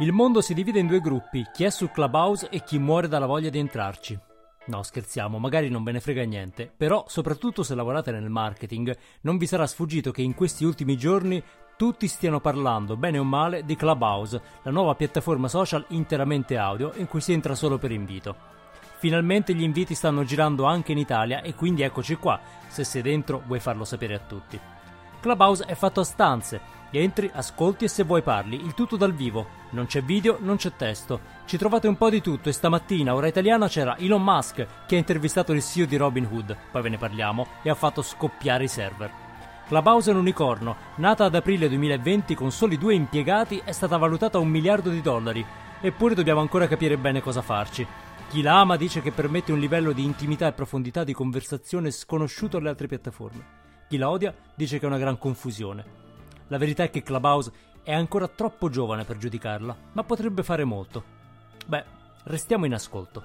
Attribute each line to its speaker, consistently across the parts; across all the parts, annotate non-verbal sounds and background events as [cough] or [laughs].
Speaker 1: Il mondo si divide in due gruppi, chi è su Clubhouse e chi muore dalla voglia di entrarci. No, scherziamo, magari non ve ne frega niente, però soprattutto se lavorate nel marketing non vi sarà sfuggito che in questi ultimi giorni tutti stiano parlando, bene o male, di Clubhouse, la nuova piattaforma social interamente audio in cui si entra solo per invito. Finalmente gli inviti stanno girando anche in Italia e quindi eccoci qua, se sei dentro vuoi farlo sapere a tutti. Clubhouse è fatto a stanze, Entri, ascolti e se vuoi parli, il tutto dal vivo. Non c'è video, non c'è testo. Ci trovate un po' di tutto e stamattina, ora italiana, c'era Elon Musk che ha intervistato il CEO di Robinhood, poi ve ne parliamo, e ha fatto scoppiare i server. Clubhouse è un unicorno, nata ad aprile 2020 con soli due impiegati, è stata valutata a un miliardo di dollari. Eppure dobbiamo ancora capire bene cosa farci. Chi la ama dice che permette un livello di intimità e profondità di conversazione sconosciuto alle altre piattaforme. Chi la odia dice che è una gran confusione. La verità è che Clubhouse è ancora troppo giovane per giudicarla, ma potrebbe fare molto. Beh, restiamo in ascolto.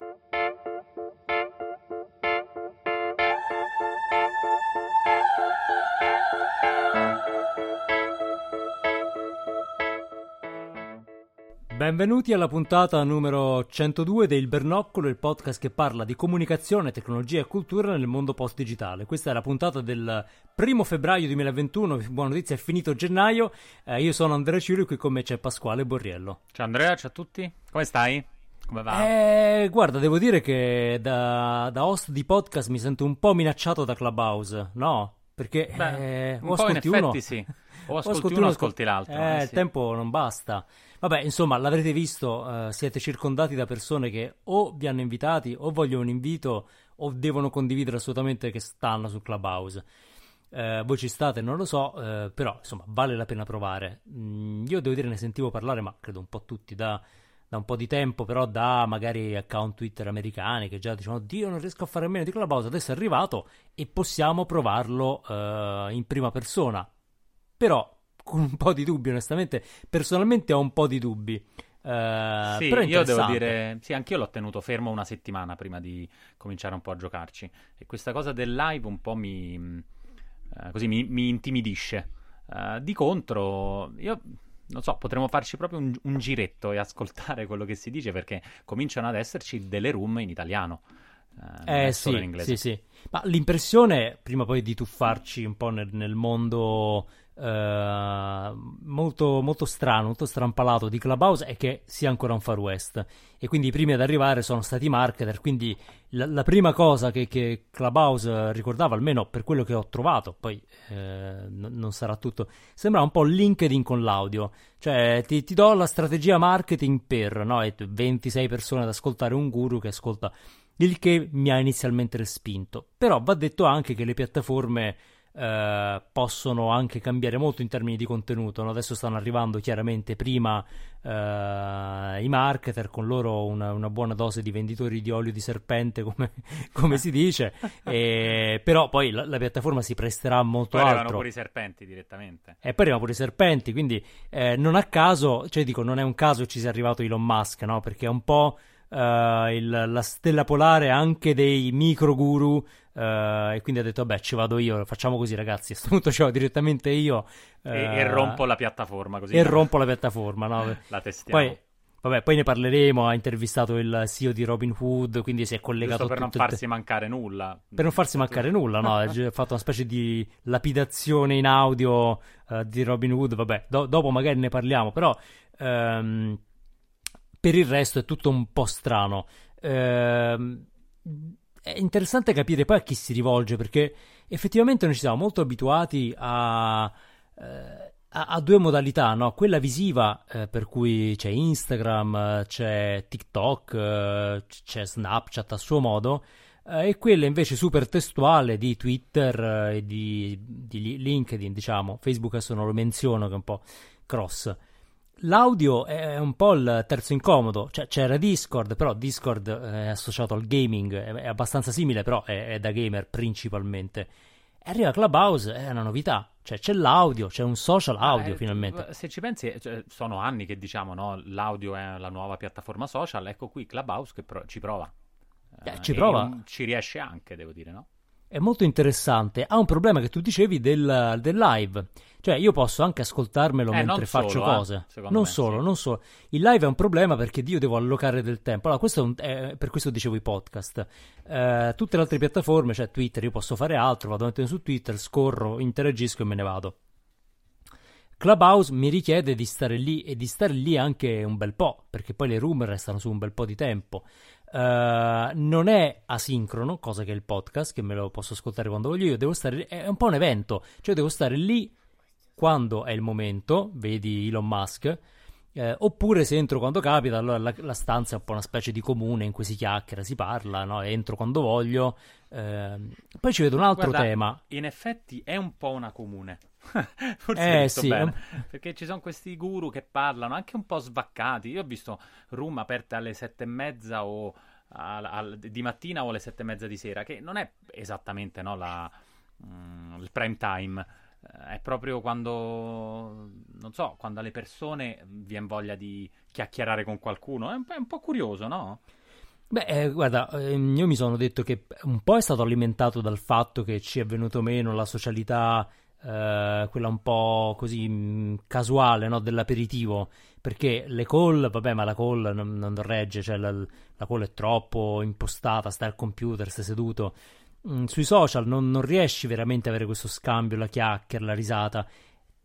Speaker 1: Benvenuti alla puntata numero 102 del Bernoccolo, il podcast che parla di comunicazione, tecnologia e cultura nel mondo post-digitale. Questa è la puntata del primo febbraio 2021, buona notizia, è finito gennaio. Eh, io sono Andrea Ciuri, qui con me c'è Pasquale Borriello.
Speaker 2: Ciao Andrea, ciao a tutti. Come stai? Come va?
Speaker 1: Eh, guarda, devo dire che da, da host di podcast mi sento un po' minacciato da Clubhouse, no? Perché
Speaker 2: Beh,
Speaker 1: eh,
Speaker 2: un po' in
Speaker 1: ascolti
Speaker 2: effetti
Speaker 1: uno,
Speaker 2: sì. [laughs] O
Speaker 1: o
Speaker 2: ascolti uno ascolti
Speaker 1: ascol-
Speaker 2: l'altro.
Speaker 1: Eh,
Speaker 2: eh,
Speaker 1: il
Speaker 2: sì.
Speaker 1: tempo non basta. Vabbè, insomma, l'avrete visto, eh, siete circondati da persone che o vi hanno invitati o vogliono un invito o devono condividere assolutamente che stanno su Clubhouse. Eh, voi ci state, non lo so, eh, però insomma vale la pena provare. Mm, io devo dire, ne sentivo parlare, ma credo un po' tutti da, da un po' di tempo, però da magari account Twitter americani che già dicevano: Dio, non riesco a fare a meno di Clubhouse. Adesso è arrivato e possiamo provarlo eh, in prima persona. Però con un po' di dubbi, onestamente, personalmente ho un po' di dubbi. Eh,
Speaker 2: Sì, io devo dire, sì, anch'io l'ho tenuto fermo una settimana prima di cominciare un po' a giocarci. E questa cosa del live un po' mi, eh, così mi, mi intimidisce. Eh, di contro, io non so, potremmo farci proprio un, un giretto e ascoltare quello che si dice perché cominciano ad esserci delle room in italiano. Eh,
Speaker 1: Eh sì,
Speaker 2: in
Speaker 1: sì, sì. Ma l'impressione, prima poi di tuffarci un po' nel, nel mondo eh, molto, molto strano, molto strampalato di Clubhouse, è che sia ancora un Far West. E quindi i primi ad arrivare sono stati i marketer. Quindi la, la prima cosa che, che Clubhouse ricordava, almeno per quello che ho trovato, poi eh, n- non sarà tutto, sembra un po' LinkedIn con l'audio. Cioè, ti, ti do la strategia marketing per, no? E tu- 26 persone ad ascoltare un guru che ascolta il che mi ha inizialmente respinto. Però va detto anche che le piattaforme eh, possono anche cambiare molto in termini di contenuto. no? Adesso stanno arrivando chiaramente prima eh, i marketer con loro una, una buona dose di venditori di olio di serpente, come, [laughs] come si dice, e- però poi la, la piattaforma si presterà molto
Speaker 2: Poi arrivano
Speaker 1: altro.
Speaker 2: pure i serpenti direttamente.
Speaker 1: E poi arrivano pure i serpenti, quindi eh, non a caso, cioè dico, non è un caso che ci sia arrivato Elon Musk, no? Perché è un po' eh, il- la stella polare anche dei micro guru. Eh, e quindi ha detto, vabbè, ci vado io, facciamo così ragazzi, a questo punto ci vado direttamente io.
Speaker 2: E,
Speaker 1: eh,
Speaker 2: e rompo la piattaforma così.
Speaker 1: e rompo la piattaforma, no?
Speaker 2: La testiamo.
Speaker 1: Poi, vabbè, poi ne parleremo, ha intervistato il CEO di Robinhood, quindi si è collegato
Speaker 2: Giusto per
Speaker 1: a
Speaker 2: non
Speaker 1: tutto il te-
Speaker 2: farsi mancare nulla.
Speaker 1: per non farsi mancare nulla, no? [laughs] Ha fatto una specie di lapidazione in audio eh, di Robin Hood. Vabbè, do- dopo magari ne parliamo, però ehm, per il resto è tutto un po' strano. Ehm, è interessante capire poi a chi si rivolge, perché effettivamente noi ci siamo molto abituati a. eh, a, a due modalità, no? Quella visiva, eh, per cui c'è Instagram, c'è TikTok, eh, c'è Snapchat a suo modo, eh, e quella invece super testuale di Twitter eh, e di, di, LinkedIn, diciamo. Facebook adesso non lo menziono, che è un po' cross. L'audio è un po' il terzo incomodo, cioè c'era Discord, però Discord è associato al gaming, è abbastanza simile, però è, è da gamer principalmente. E arriva Clubhouse, è una novità, cioè c'è l'audio, c'è un social audio eh, finalmente.
Speaker 2: Se ci pensi, cioè, sono anni che diciamo no, l'audio è la nuova piattaforma social, ecco qui Clubhouse che pro- ci prova.
Speaker 1: Eh, ci prova.
Speaker 2: Ci riesce anche, devo dire, no?
Speaker 1: È molto interessante. Ha un problema che tu dicevi del, del live. Cioè, io posso anche ascoltarmelo eh, mentre faccio
Speaker 2: solo,
Speaker 1: eh, cose.
Speaker 2: Eh,
Speaker 1: non
Speaker 2: me,
Speaker 1: solo,
Speaker 2: sì.
Speaker 1: non solo. Il live è un problema perché io devo allocare del tempo. Allora, questo è, un, è per questo dicevo i podcast. Eh, tutte le altre piattaforme, cioè Twitter, io posso fare altro, vado a mettere su Twitter, scorro, interagisco e me ne vado. Clubhouse mi richiede di stare lì e di stare lì anche un bel po', perché poi le room restano su un bel po' di tempo. Uh, non è asincrono, cosa che è il podcast, che me lo posso ascoltare quando voglio io, devo stare, è un po' un evento, cioè devo stare lì quando è il momento, vedi Elon Musk, eh, oppure se entro quando capita, allora la, la, stanza è un po' una specie di comune in cui si chiacchiera, si parla, no? entro quando voglio. Eh, poi ci vedo un altro
Speaker 2: Guarda,
Speaker 1: tema.
Speaker 2: In effetti è un po' una comune. [laughs] Forse
Speaker 1: eh, sì,
Speaker 2: bene. Perché ci sono questi guru che parlano anche un po' svaccati. Io ho visto room aperte alle sette e mezza o al, al, di mattina o alle sette e mezza di sera, che non è esattamente no, la, mm, il prime time. Eh, è proprio quando, non so, quando alle persone viene voglia di chiacchierare con qualcuno. È un, è un po' curioso, no?
Speaker 1: Beh, eh, guarda, eh, io mi sono detto che un po' è stato alimentato dal fatto che ci è venuto meno la socialità Uh, quella un po' così mh, mm, casuale no? dell'aperitivo perché le call, vabbè, ma la call non, non regge, cioè la, la, call è troppo impostata, stai al computer, stai seduto. Mm, sui social non, non, riesci veramente a avere questo scambio, la chiacchiera, la risata.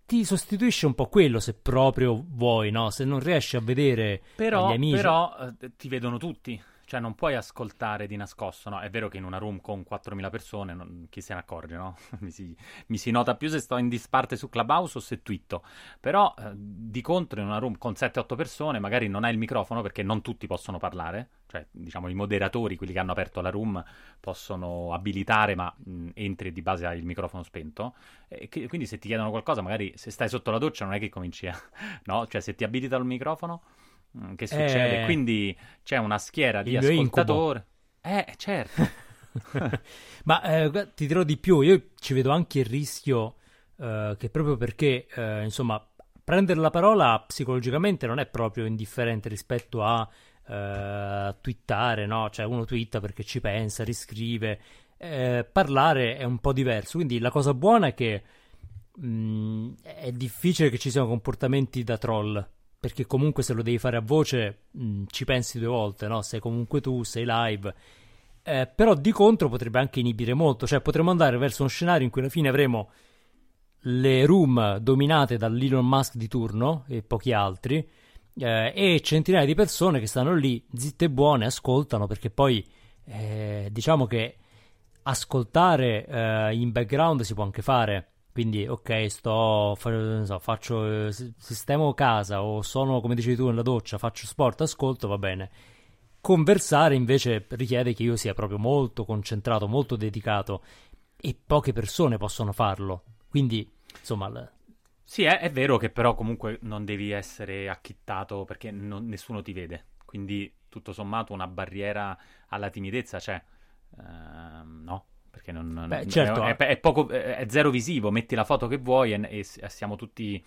Speaker 1: Ti sostituisce un po' quello se proprio vuoi, no? Se non riesci a vedere
Speaker 2: però,
Speaker 1: gli amici.
Speaker 2: Però eh, ti vedono tutti. Cioè, non puoi ascoltare di nascosto, no? È vero che in una room con 4.000 persone non, chi se ne accorge, no? [laughs] mi, si, mi, si, nota più se sto in disparte su Clubhouse o se twitto. Però, eh, di contro, in una room con 7-8 persone, magari non hai il microfono perché non tutti possono parlare. Cioè, diciamo, i moderatori, quelli che hanno aperto la room, possono abilitare, ma mh, entri di base il microfono spento. E che, quindi, se ti chiedono qualcosa, magari se stai sotto la doccia, non è che cominci a. [laughs] no? Cioè, se ti abilita il microfono che succede. Eh, Quindi c'è una schiera di ascoltatori. Eh, certo. [laughs]
Speaker 1: Ma eh, ti dirò di più, io ci vedo anche il rischio eh, che proprio perché, eh, insomma, prendere la parola psicologicamente non è proprio indifferente rispetto a eh, twittare, no? Cioè uno twitta perché ci pensa, riscrive. Eh, parlare è un po' diverso, quindi la cosa buona è che mh, mm, è difficile che ci siano comportamenti da troll perché comunque se lo devi fare a voce mh, mm, ci pensi due volte, no? Sei comunque tu, sei live. Eh, però di contro potrebbe anche inibire molto, cioè potremmo andare verso uno scenario in cui alla fine avremo le room dominate dall'Elon Musk di turno e pochi altri eh, e centinaia di persone che stanno lì zitte e buone, ascoltano perché poi eh, diciamo che ascoltare eh, in background si può anche fare quindi, ok, sto, so, faccio, sistemo casa o sono, come dicevi tu, nella doccia, faccio sport, ascolto, va bene. Conversare invece richiede che io sia proprio molto concentrato, molto dedicato e poche persone possono farlo. Quindi, insomma... L-
Speaker 2: sì, è, è, vero che però comunque non devi essere acchittato perché non, nessuno ti vede. Quindi, tutto sommato, una barriera alla timidezza c'è. Uh, no? Perché non,
Speaker 1: Beh, certo.
Speaker 2: è, è, poco, è, zero visivo, metti la foto che vuoi e, e siamo tutti,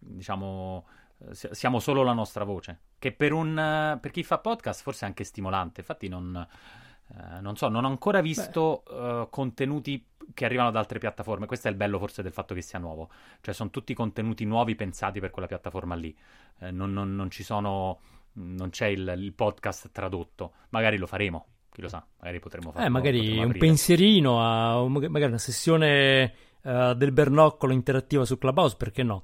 Speaker 2: diciamo, siamo solo la nostra voce, che per, un, per chi fa podcast forse è anche stimolante, infatti non, eh, non so, non ho ancora visto uh, contenuti che arrivano da altre piattaforme, questo è il bello forse del fatto che sia nuovo, cioè sono tutti contenuti nuovi pensati per quella piattaforma lì, eh, non, non, non, ci sono, non c'è il, il podcast tradotto, magari lo faremo, chi lo sa, magari potremmo fare.
Speaker 1: Eh, magari un pensierino, a, magari una sessione uh, del bernoccolo interattiva su Clubhouse, perché no?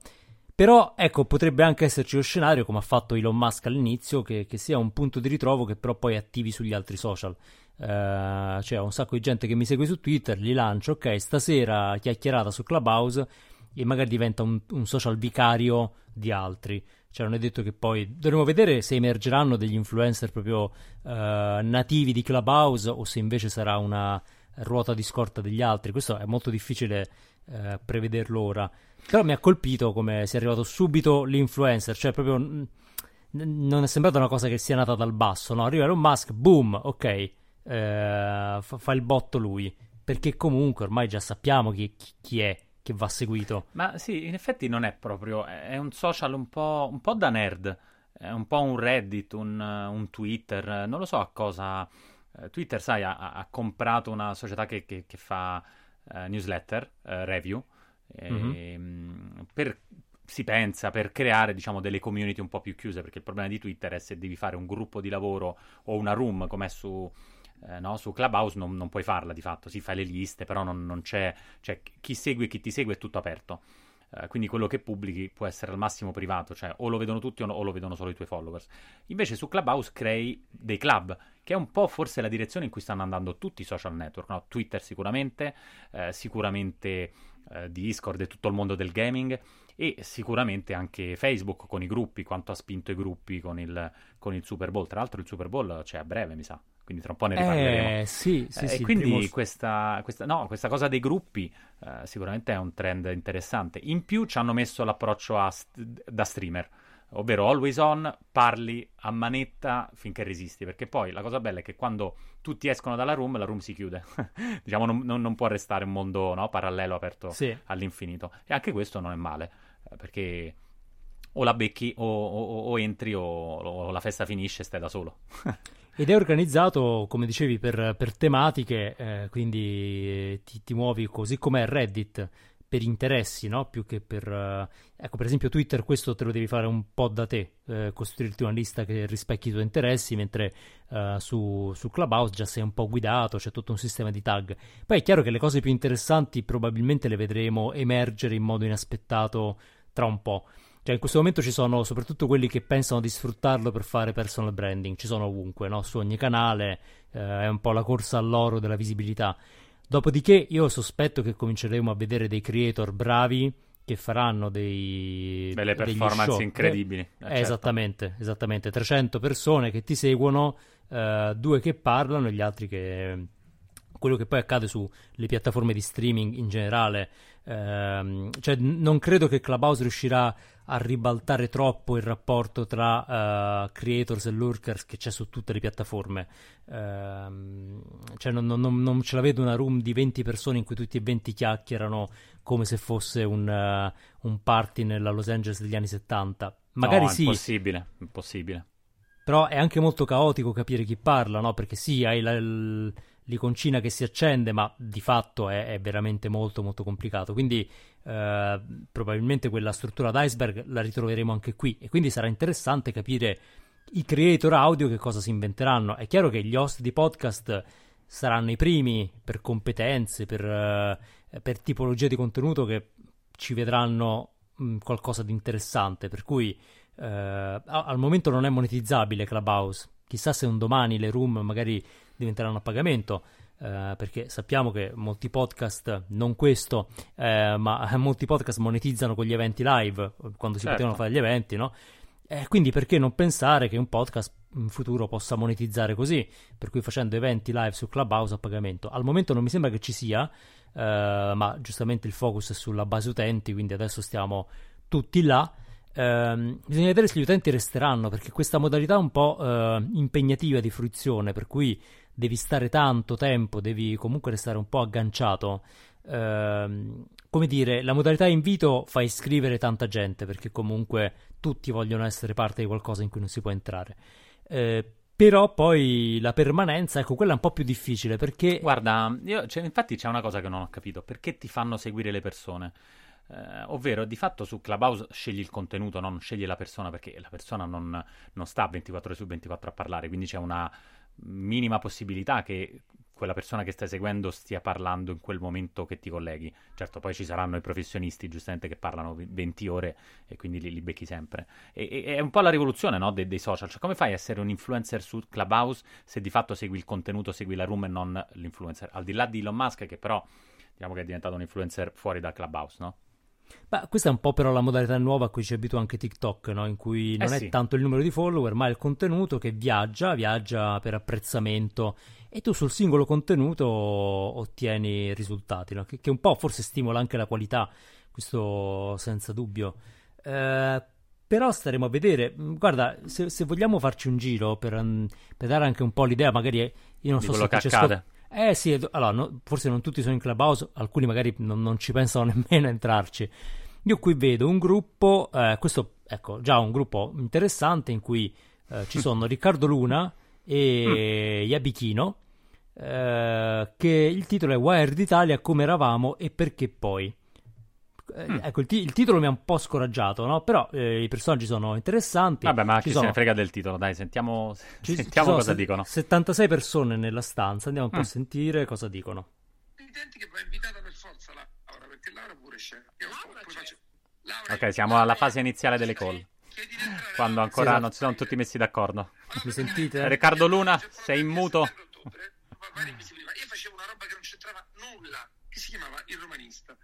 Speaker 1: Però, ecco, potrebbe anche esserci lo scenario, come ha fatto Elon Musk all'inizio, che, che sia un punto di ritrovo che però poi attivi sugli altri social. Uh, cioè, un sacco di gente che mi segue su Twitter, li lancio, ok, stasera chiacchierata su Clubhouse e magari diventa un, un social vicario di altri. Cioè, non è detto che poi dovremo vedere se emergeranno degli influencer proprio uh, nativi di Clubhouse o se invece sarà una ruota di scorta degli altri. Questo è molto difficile uh, prevederlo ora. Però mi ha colpito come sia arrivato subito l'influencer, cioè proprio n- non è sembrata una cosa che sia nata dal basso, no? Arriva Elon Musk, boom, ok, eh, fa, fa, il botto lui, perché comunque ormai già sappiamo chi, chi è che va seguito.
Speaker 2: Ma sì, in effetti non è proprio, è un social un po', un po da nerd, è un po' un Reddit, un, un Twitter, non lo so a cosa... Eh, Twitter, sai, ha, ha comprato una società che, che, che fa uh, newsletter, uh, review, mm-hmm. e, per, si pensa per creare diciamo delle community un po' più chiuse perché il problema di Twitter è se devi fare un gruppo di lavoro o una room come su eh, no? Su Clubhouse non, non, puoi farla di fatto, si fai le liste, però non, non c'è, cioè chi segue e chi ti segue è tutto aperto. Uh, quindi quello che pubblichi può essere al massimo privato, cioè o lo vedono tutti o, no, o, lo vedono solo i tuoi followers. Invece su Clubhouse crei dei club, che è un po' forse la direzione in cui stanno andando tutti i social network, no? Twitter sicuramente, uh, sicuramente uh, Discord e tutto il mondo del gaming e sicuramente anche Facebook con i gruppi, quanto ha spinto i gruppi con il, con il Super Bowl. Tra l'altro il Super Bowl c'è a breve, mi sa quindi tra un po' ne riparleremo.
Speaker 1: Eh, sì, sì,
Speaker 2: eh,
Speaker 1: sì,
Speaker 2: quindi
Speaker 1: primo...
Speaker 2: questa, questa, no, questa, cosa dei gruppi eh, sicuramente è un trend interessante. In più ci hanno messo l'approccio st- da streamer, ovvero always on, parli a manetta finché resisti, perché poi la cosa bella è che quando tutti escono dalla room, la room si chiude. [laughs] diciamo, non, non, non, può restare un mondo no, parallelo aperto sì. all'infinito. E anche questo non è male, eh, perché o la becchi o, o, o entri o, o, la festa finisce e stai da solo. [laughs]
Speaker 1: Ed è organizzato, come dicevi, per, per tematiche, eh, quindi ti, ti, muovi così come Reddit, per interessi, no? Più che per... Uh, ecco, per esempio Twitter questo te lo devi fare un po' da te, eh, costruirti una lista che rispecchi i tuoi interessi, mentre uh, su, su, Clubhouse già sei un po' guidato, c'è tutto un sistema di tag. Poi è chiaro che le cose più interessanti probabilmente le vedremo emergere in modo inaspettato tra un po'. Cioè, in questo momento ci sono soprattutto quelli che pensano di sfruttarlo per fare personal branding, ci sono ovunque, no? su ogni canale, eh, è un po' la corsa all'oro della visibilità. Dopodiché io sospetto che cominceremo a vedere dei creator bravi che faranno dei
Speaker 2: delle performance incredibili.
Speaker 1: Eh, certo. Esattamente, esattamente, 300 persone che ti seguono, eh, due che parlano e gli altri che quello che poi accade sulle piattaforme di streaming in generale. Ehm, cioè, non credo che Clubhouse riuscirà a ribaltare troppo il rapporto tra uh, creators e lurkers che c'è su tutte le piattaforme. Uh, cioè non, non, non, ce la vedo una room di 20 persone in cui tutti e 20 chiacchierano come se fosse un, uh, un party nella Los Angeles degli anni 70. Magari
Speaker 2: no,
Speaker 1: sì.
Speaker 2: Impossibile, impossibile.
Speaker 1: Però è anche molto caotico capire chi parla, no? Perché sì, hai la, il, l'iconcina che si accende, ma di fatto è, è veramente molto molto complicato. Quindi eh, probabilmente quella struttura d'iceberg la ritroveremo anche qui e quindi sarà interessante capire i creator audio che cosa si inventeranno. È chiaro che gli host di podcast saranno i primi per competenze, per, eh, per tipologia di contenuto che ci vedranno mh, qualcosa di interessante, per cui eh, al momento non è monetizzabile Clubhouse. Chissà se un domani le room magari diventeranno a pagamento. Eh, perché sappiamo che molti podcast, non questo, eh, ma [laughs] molti podcast monetizzano con gli eventi live quando si certo. potevano fare gli eventi, no? Eh, quindi perché non pensare che un podcast in futuro possa monetizzare così, per cui facendo eventi live su Clubhouse a pagamento? Al momento non mi sembra che ci sia, eh, ma giustamente il focus è sulla base utenti, quindi adesso stiamo tutti là. Uh, bisogna vedere se gli utenti resteranno perché questa modalità è un po' uh, impegnativa di fruizione, per cui devi stare tanto tempo, devi comunque restare un po' agganciato. Uh, come dire, la modalità invito fa iscrivere tanta gente perché comunque tutti vogliono essere parte di qualcosa in cui non si può entrare. Uh, però poi la permanenza, ecco, quella è un po' più difficile perché...
Speaker 2: Guarda, io, cioè, infatti c'è una cosa che non ho capito, perché ti fanno seguire le persone? Eh, ovvero, di fatto su Clubhouse scegli il contenuto, non scegli la persona, perché la persona non, non sta 24 ore su 24 a parlare, quindi c'è una minima possibilità che quella persona che stai seguendo stia parlando in quel momento che ti colleghi. Certo, poi ci saranno i professionisti, giustamente, che parlano 20 ore e quindi li, li becchi sempre. E, e, è un po' la rivoluzione no, dei, dei, social. Cioè, come fai a essere un influencer su Clubhouse se di fatto segui il contenuto, segui la room e non l'influencer? Al di là di Elon Musk, che però diciamo che è diventato un influencer fuori dal Clubhouse, no?
Speaker 1: Beh, questa è un po' però la modalità nuova a cui ci abitua anche TikTok, no? in cui non
Speaker 2: eh
Speaker 1: è
Speaker 2: sì.
Speaker 1: tanto il numero di follower, ma il contenuto che viaggia, viaggia per apprezzamento e tu sul singolo contenuto ottieni risultati, no? che, che, un po' forse stimola anche la qualità, questo senza dubbio. Eh, però staremo a vedere. Mm, guarda, se, se vogliamo farci un giro per, um, per, dare anche un po' l'idea, magari io non
Speaker 2: di
Speaker 1: so se c'è
Speaker 2: accade.
Speaker 1: Eh sì, allora, no, forse non tutti sono in Clubhouse, alcuni magari non, non ci pensano [laughs] nemmeno a entrarci. Io qui vedo un gruppo, eh, questo ecco, già un gruppo interessante in cui eh, ci sono [laughs] Riccardo Luna e
Speaker 2: Mm.
Speaker 1: Yabichino, eh, che il titolo è Wired Italia, come eravamo e perché poi. Eh,
Speaker 2: Mm.
Speaker 1: Ecco, il, ti- il titolo mi ha un po' scoraggiato, no? Però eh, i personaggi sono interessanti.
Speaker 2: Vabbè, ma
Speaker 1: Ci
Speaker 2: chi se
Speaker 1: sono-
Speaker 2: ne frega del titolo? Dai, sentiamo,
Speaker 1: ci- [laughs] ci
Speaker 2: sentiamo
Speaker 1: sono
Speaker 2: cosa
Speaker 1: se-
Speaker 2: dicono.
Speaker 1: 76 persone nella stanza, andiamo un po'
Speaker 2: Mm.
Speaker 1: a sentire cosa dicono.
Speaker 3: evidenti che va invitata per forza Laura, perché Laura pure c'è. Io
Speaker 4: Laura
Speaker 3: poi
Speaker 4: c'è.
Speaker 3: faccio- Laura-
Speaker 2: Ok, siamo alla fase iniziale delle call. Quando
Speaker 3: Laura.
Speaker 2: ancora
Speaker 1: esatto.
Speaker 2: non si sono tutti messi d'accordo.
Speaker 1: Mi sentite?
Speaker 2: Riccardo Luna, sei in muto?
Speaker 3: Io facevo una roba che non c'entrava nulla, che si chiamava il romanista.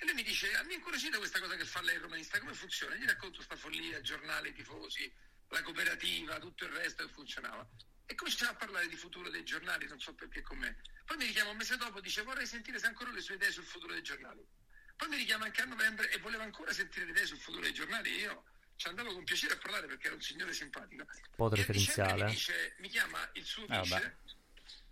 Speaker 3: E lui mi dice, a me incuriosita questa cosa che fa lei il romanista, come funziona? Gli racconto sta follia, giornali, i tifosi, la cooperativa, tutto il resto che funzionava. E cominciava a parlare di futuro dei giornali, non so perché con me. Poi mi richiama un mese dopo, dice vorrei sentire se ancora le sue idee sul futuro dei giornali. Poi mi richiama anche a novembre e voleva ancora sentire le idee sul futuro dei giornali io ci andavo con piacere a parlare perché era un signore simpatico.
Speaker 1: Po'
Speaker 3: E a dicembre
Speaker 1: referenziale,
Speaker 3: Mi, dice, mi chiama il suo
Speaker 2: Eh,
Speaker 3: vice,
Speaker 2: vabbè.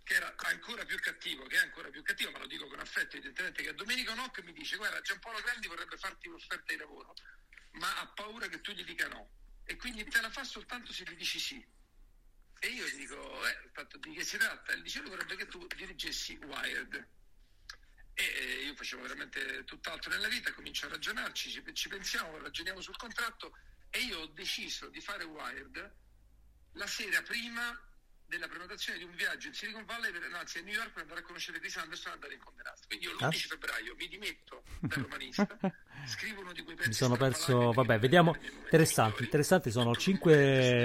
Speaker 3: Che era ancora più cattivo, che è ancora più cattivo, ma lo dico con affetto evidentemente, che è Domenico Noc mi dice guarda Giampaolo Grandi vorrebbe farti un'offerta di lavoro, ma ha paura che tu gli dica no. E quindi te la fa soltanto se gli dici sì. E io gli dico, eh, tanto di che si tratta? E dice, vorrebbe che tu dirigessi Wired. E io facevo veramente tutt'altro nella vita, comincio a ragionarci, ci, ci pensiamo, ragioniamo sul contratto e io ho deciso di fare Wired la sera prima della prenotazione di un viaggio in Silicon Valley, per, no, anzi a New York per andare a conoscere Chris Anderson e andare in Condenast. Quindi io l'11 febbraio mi dimetto da romanista, [laughs] scrivo uno di quei pezzi
Speaker 1: Mi sono perso, vabbè, vediamo.
Speaker 3: per i miei momenti
Speaker 1: Interessanti,
Speaker 3: migliori.
Speaker 1: interessanti sono
Speaker 3: Tutto
Speaker 1: 5.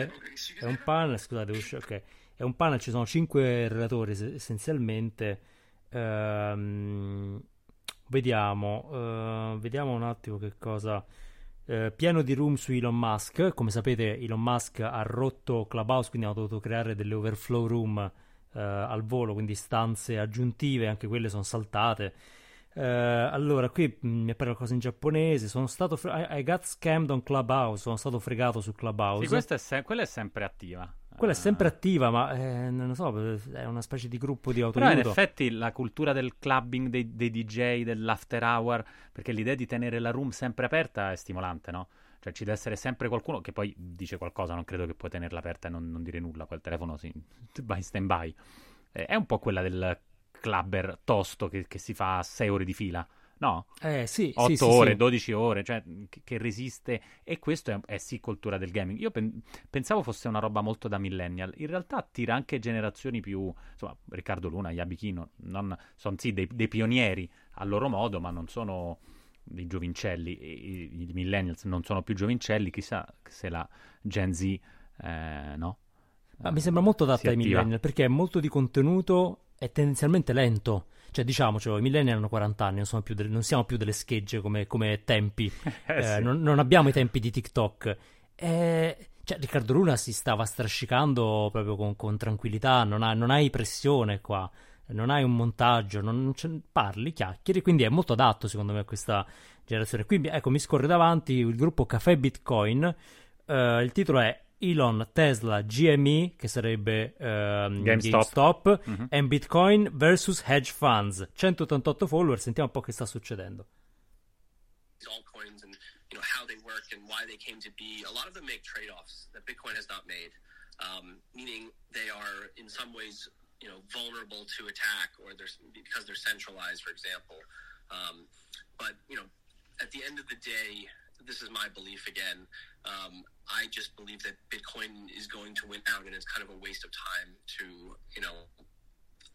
Speaker 3: all'epoca che si
Speaker 1: È un panel, scusate, usci- ok. È un panel, ci sono 5 relatori es- essenzialmente. Ehm, vediamo, eh, vediamo un attimo che cosa. Eh, pieno di room su Elon Musk. Come sapete, Elon Musk ha rotto Clubhouse, quindi hanno dovuto creare delle overflow room eh, al volo, quindi stanze aggiuntive, anche quelle sono saltate. Eh, allora, qui mh, mi appare qualcosa in giapponese. Sono stato. fre- I, I got scammed on Clubhouse. Sono stato fregato su Clubhouse.
Speaker 2: Sì, è se- quella è sempre attiva.
Speaker 1: Quella è sempre attiva, ma eh, non lo so, è una specie di gruppo di
Speaker 2: Però in effetti la cultura del clubbing, dei, dei DJ, dell'after hour, perché l'idea di tenere la room sempre aperta è stimolante, no? Cioè ci deve essere sempre qualcuno che poi dice qualcosa, non credo che puoi tenerla aperta e non, non dire nulla, poi il telefono si, [laughs] va in stand by. Eh, è un po' quella del clubber tosto che, che si fa 6 ore di fila, no?
Speaker 1: Eh sì,
Speaker 2: 8
Speaker 1: sì,
Speaker 2: ore,
Speaker 1: sì.
Speaker 2: 12 ore, cioè che, resiste e questo è, è sì cultura del gaming. Io pen- pensavo fosse una roba molto da millennial, in realtà attira anche generazioni più, insomma, Riccardo Luna, Yabichino, non, sono sì dei, dei pionieri a loro modo, ma non sono dei giovincelli, i, i millennials non sono più giovincelli, chissà se la Gen Z, eh, no?
Speaker 1: Ma mi sembra molto adatta ai millennial perché è molto di contenuto e tendenzialmente lento. Cioè, diciamocelo, i millennial hanno 40 anni, non, sono più delle- non siamo più delle schegge come, come tempi. [laughs]
Speaker 2: Eh,
Speaker 1: Eh,
Speaker 2: sì.
Speaker 1: non, non abbiamo i tempi di TikTok. Eh, cioè, Riccardo Luna si stava strascicando proprio con, con tranquillità, non, ha- non hai pressione qua, non hai un montaggio, non, parli, chiacchieri, quindi è molto adatto secondo me a questa generazione. Quindi, ecco, mi scorre davanti il gruppo Caffè Bitcoin, eh, il titolo è Elon, Tesla, GME, che sarebbe ehm,
Speaker 2: GameStop.
Speaker 1: GameStop,
Speaker 2: Mhm.
Speaker 1: and Bitcoin versus hedge funds. 188 follower, sentiamo un po' che sta succedendo.
Speaker 4: these altcoins and you know how they work and why they came to be. A lot of them make trade-offs that Bitcoin has not made, um, meaning they are in some ways you know vulnerable to attack or they're because they're centralized, for example. Um, but you know, at the end of the day, this is my belief again. Um, I just believe that Bitcoin is going to win out, and it's kind of a waste of time to you know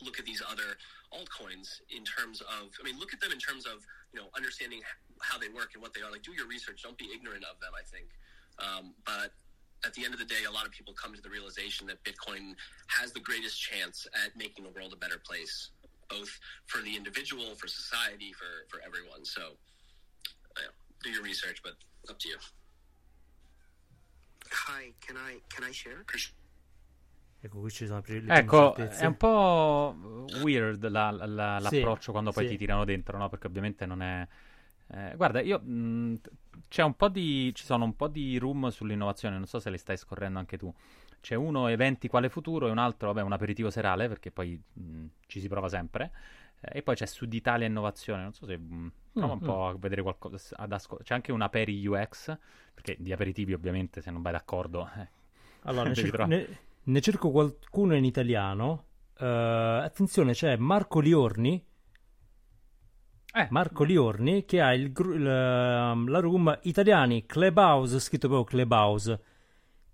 Speaker 4: look at these other altcoins in terms of i mean look at them in terms of you know understanding how they work and what they are. Like do your research. Don't be ignorant of them i think. Um, but at the end of the day a lot of people come to the realization that bitcoin has the greatest chance at making the world a better place both for the individual for society for for everyone. So do your research, but up to you.
Speaker 5: Hi, can I can I share?
Speaker 1: Ecco, qui ci sono le
Speaker 2: Ecco, è un po' weird la- la-
Speaker 1: Sì,
Speaker 2: l'approccio quando poi
Speaker 1: sì.
Speaker 2: ti tirano dentro, no? Perché ovviamente non è... eh, guarda, io... mh, t- c'è un po' di... ci sono un po' di room sull'innovazione, non so se le stai scorrendo anche tu. C'è uno eventi quale futuro e un altro, vabbè, un aperitivo serale, perché poi mh, ci si prova sempre. Eh, e poi c'è Sud Italia Innovazione, non so se... mh, prova un
Speaker 1: Mm,
Speaker 2: po' a vedere qualcosa, ad ascol- c'è anche un Aperi UX, perché di aperitivi ovviamente se non vai d'accordo... eh,
Speaker 1: Allora, ne [laughs] cerco, ne- ne cerco qualcuno in italiano. Eh, attenzione, c'è Marco Liorni.
Speaker 2: Eh,
Speaker 1: Marco Liorni che ha il, il, ehm, la room Italiani Clubhouse, scritto proprio Clubhouse.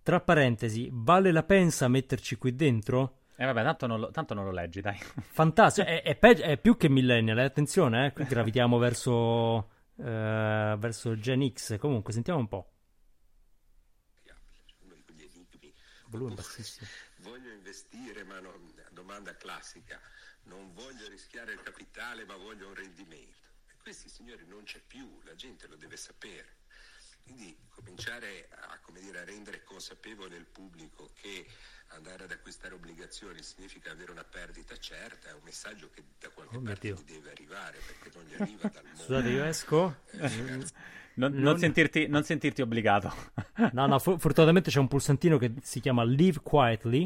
Speaker 1: Tra parentesi, vale la pensa metterci qui dentro?
Speaker 2: Eh vabbè, tanto non lo, tanto non lo leggi, dai.
Speaker 1: Fantastico, è, è peggio- è più che millennial, eh, attenzione, eh, qui [laughs] gravitiamo verso, eh, verso Gen X. Comunque, sentiamo un po'. Volume bassissimo.
Speaker 6: Voglio investire, ma non, domanda classica. Non voglio rischiare il capitale, ma voglio un rendimento. E questi signori non c'è più, la gente lo deve sapere. Quindi cominciare a, come dire, a rendere consapevole il pubblico che andare ad acquistare obbligazioni significa avere una perdita certa è un messaggio che da qualche
Speaker 1: Oh
Speaker 6: parte
Speaker 1: Dio.
Speaker 6: deve arrivare perché non gli arriva dal [laughs] mondo.
Speaker 1: Scusate, io esco.
Speaker 2: Non, non
Speaker 1: Non-
Speaker 2: sentirti, non sentirti obbligato.
Speaker 1: No, no, fu- fortunatamente c'è un pulsantino che si chiama Live Quietly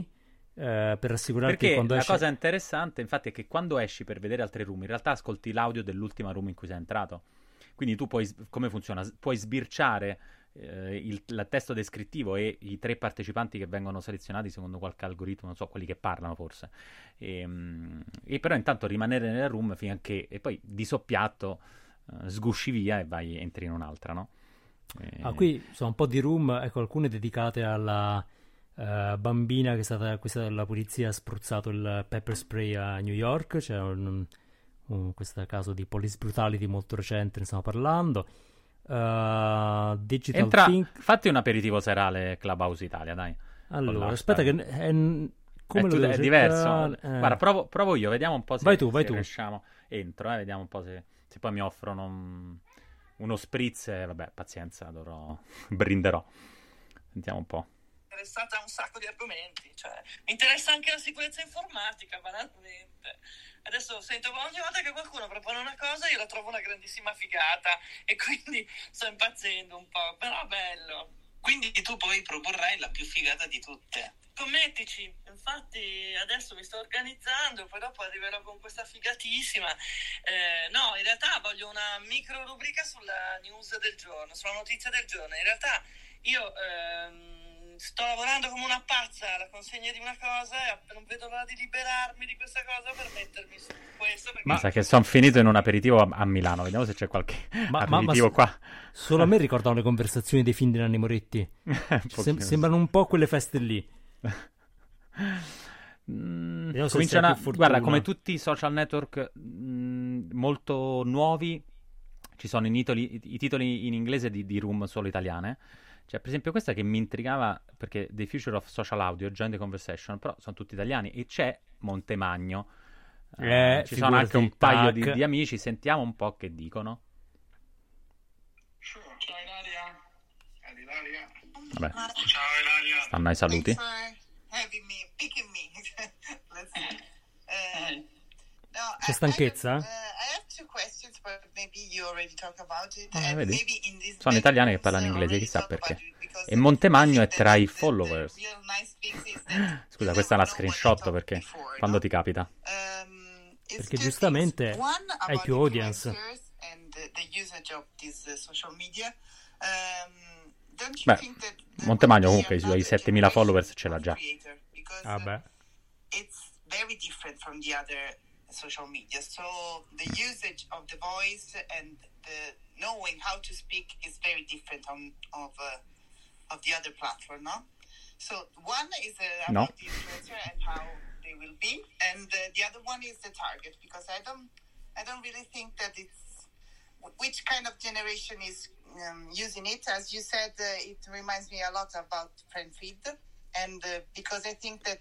Speaker 1: eh, per assicurarti che
Speaker 2: Perché
Speaker 1: quando
Speaker 2: la cosa interessante, infatti, è che quando esci per vedere altre room, in realtà ascolti l'audio dell'ultima room in cui sei entrato. Quindi tu puoi, come funziona? Puoi sbirciare eh, il, il testo descrittivo e i tre partecipanti che vengono selezionati secondo qualche algoritmo, non so, quelli che parlano forse. E, mm, e però intanto rimanere nella room che... E poi di soppiatto eh, sgusci via e vai, entri in un'altra, no? E-
Speaker 1: Ah, qui sono un po' di room, ecco, alcune dedicate alla eh, bambina che è stata acquistata dalla polizia, ha spruzzato il pepper spray a New York, c'è un, un- questo caso di police brutality molto recente, ne stiamo parlando. Eh, Digital
Speaker 2: Entra,
Speaker 1: Think...
Speaker 2: fatti un aperitivo serale Clubhouse Italia, dai.
Speaker 1: Allora, aspetta che... È, come
Speaker 2: è,
Speaker 1: lo
Speaker 2: tu- è diverso.
Speaker 1: Eh.
Speaker 2: Guarda, provo, provo io, vediamo un po' se,
Speaker 1: Vai tu, vai tu.
Speaker 2: riusciamo. Entro, eh, vediamo un po' se, se poi mi offrono un- uno spritz. vabbè, pazienza, dovrò... [laughs] brinderò. Sentiamo un po'.
Speaker 7: Interessata a un sacco di argomenti, cioè, mi interessa anche la sicurezza informatica, banalmente. Adesso sento ogni volta che qualcuno propone una cosa io la trovo una grandissima figata e quindi sto impazzendo un po', però bello. Quindi tu poi proporrai la più figata di tutte. Scommettici, infatti adesso mi sto organizzando, poi dopo arriverò con questa figatissima. Eh, no, in realtà voglio una micro rubrica sulla news del giorno, sulla notizia del giorno. In realtà io ehm, sto lavorando come una pazza alla consegna di una cosa e non vedo l'ora di liberarmi di questa cosa per mettermi su questo. Perché
Speaker 2: Mi sa che sono finito in un aperitivo a, a Milano. Vediamo se c'è qualche
Speaker 1: Ma- ma-
Speaker 2: aperitivo
Speaker 1: ma-
Speaker 2: qua.
Speaker 1: Solo a me ricordano le conversazioni dei film di Nanni Moretti. [laughs] Sem- sembrano un po' quelle feste lì.
Speaker 2: Mm, cominciano a- guarda, come tutti i social network mm, molto nuovi, ci sono i titoli, i titoli in inglese di, di room solo italiane. Cioè, per esempio, questa che mi intrigava perché The Future of Social Audio, Join the Conversation, però sono tutti italiani e c'è Montemagno. Eh,
Speaker 1: Eh,
Speaker 2: ci sono anche un paio di, di amici, sentiamo un po' che dicono.
Speaker 3: Ciao Ilaria.
Speaker 2: Vabbè,
Speaker 3: Ciao Ilaria.
Speaker 2: stanno ai saluti.
Speaker 7: Uh, [laughs] no,
Speaker 1: C'è stanchezza?
Speaker 7: I have, uh, I have
Speaker 2: Ah,
Speaker 7: and
Speaker 2: vedi? Sono italiani che parlano inglese, chissà perché. E Montemagno è tra i followers. [laughs] Scusa, questa è
Speaker 7: they
Speaker 2: screenshot perché quando ti capita.
Speaker 7: Um,
Speaker 1: Perché giustamente hai più audience.
Speaker 7: uh, social media. Um,
Speaker 2: Beh, Montemagno comunque i suoi
Speaker 7: not a
Speaker 2: 7000 followers ce l'ha già.
Speaker 7: because,
Speaker 1: Ah
Speaker 7: uh,
Speaker 1: beh.
Speaker 7: it's very different from the other social media. So the usage of the voice and the knowing how to speak is very different on of uh, of the other platform, no? So one is uh,
Speaker 2: No.
Speaker 7: about the influencer and how they will be, and uh, the other one is the target because I don't I don't really think that it's which kind of generation is um, using it. As you said, uh, it reminds me a lot about friend feed, and uh, because I think that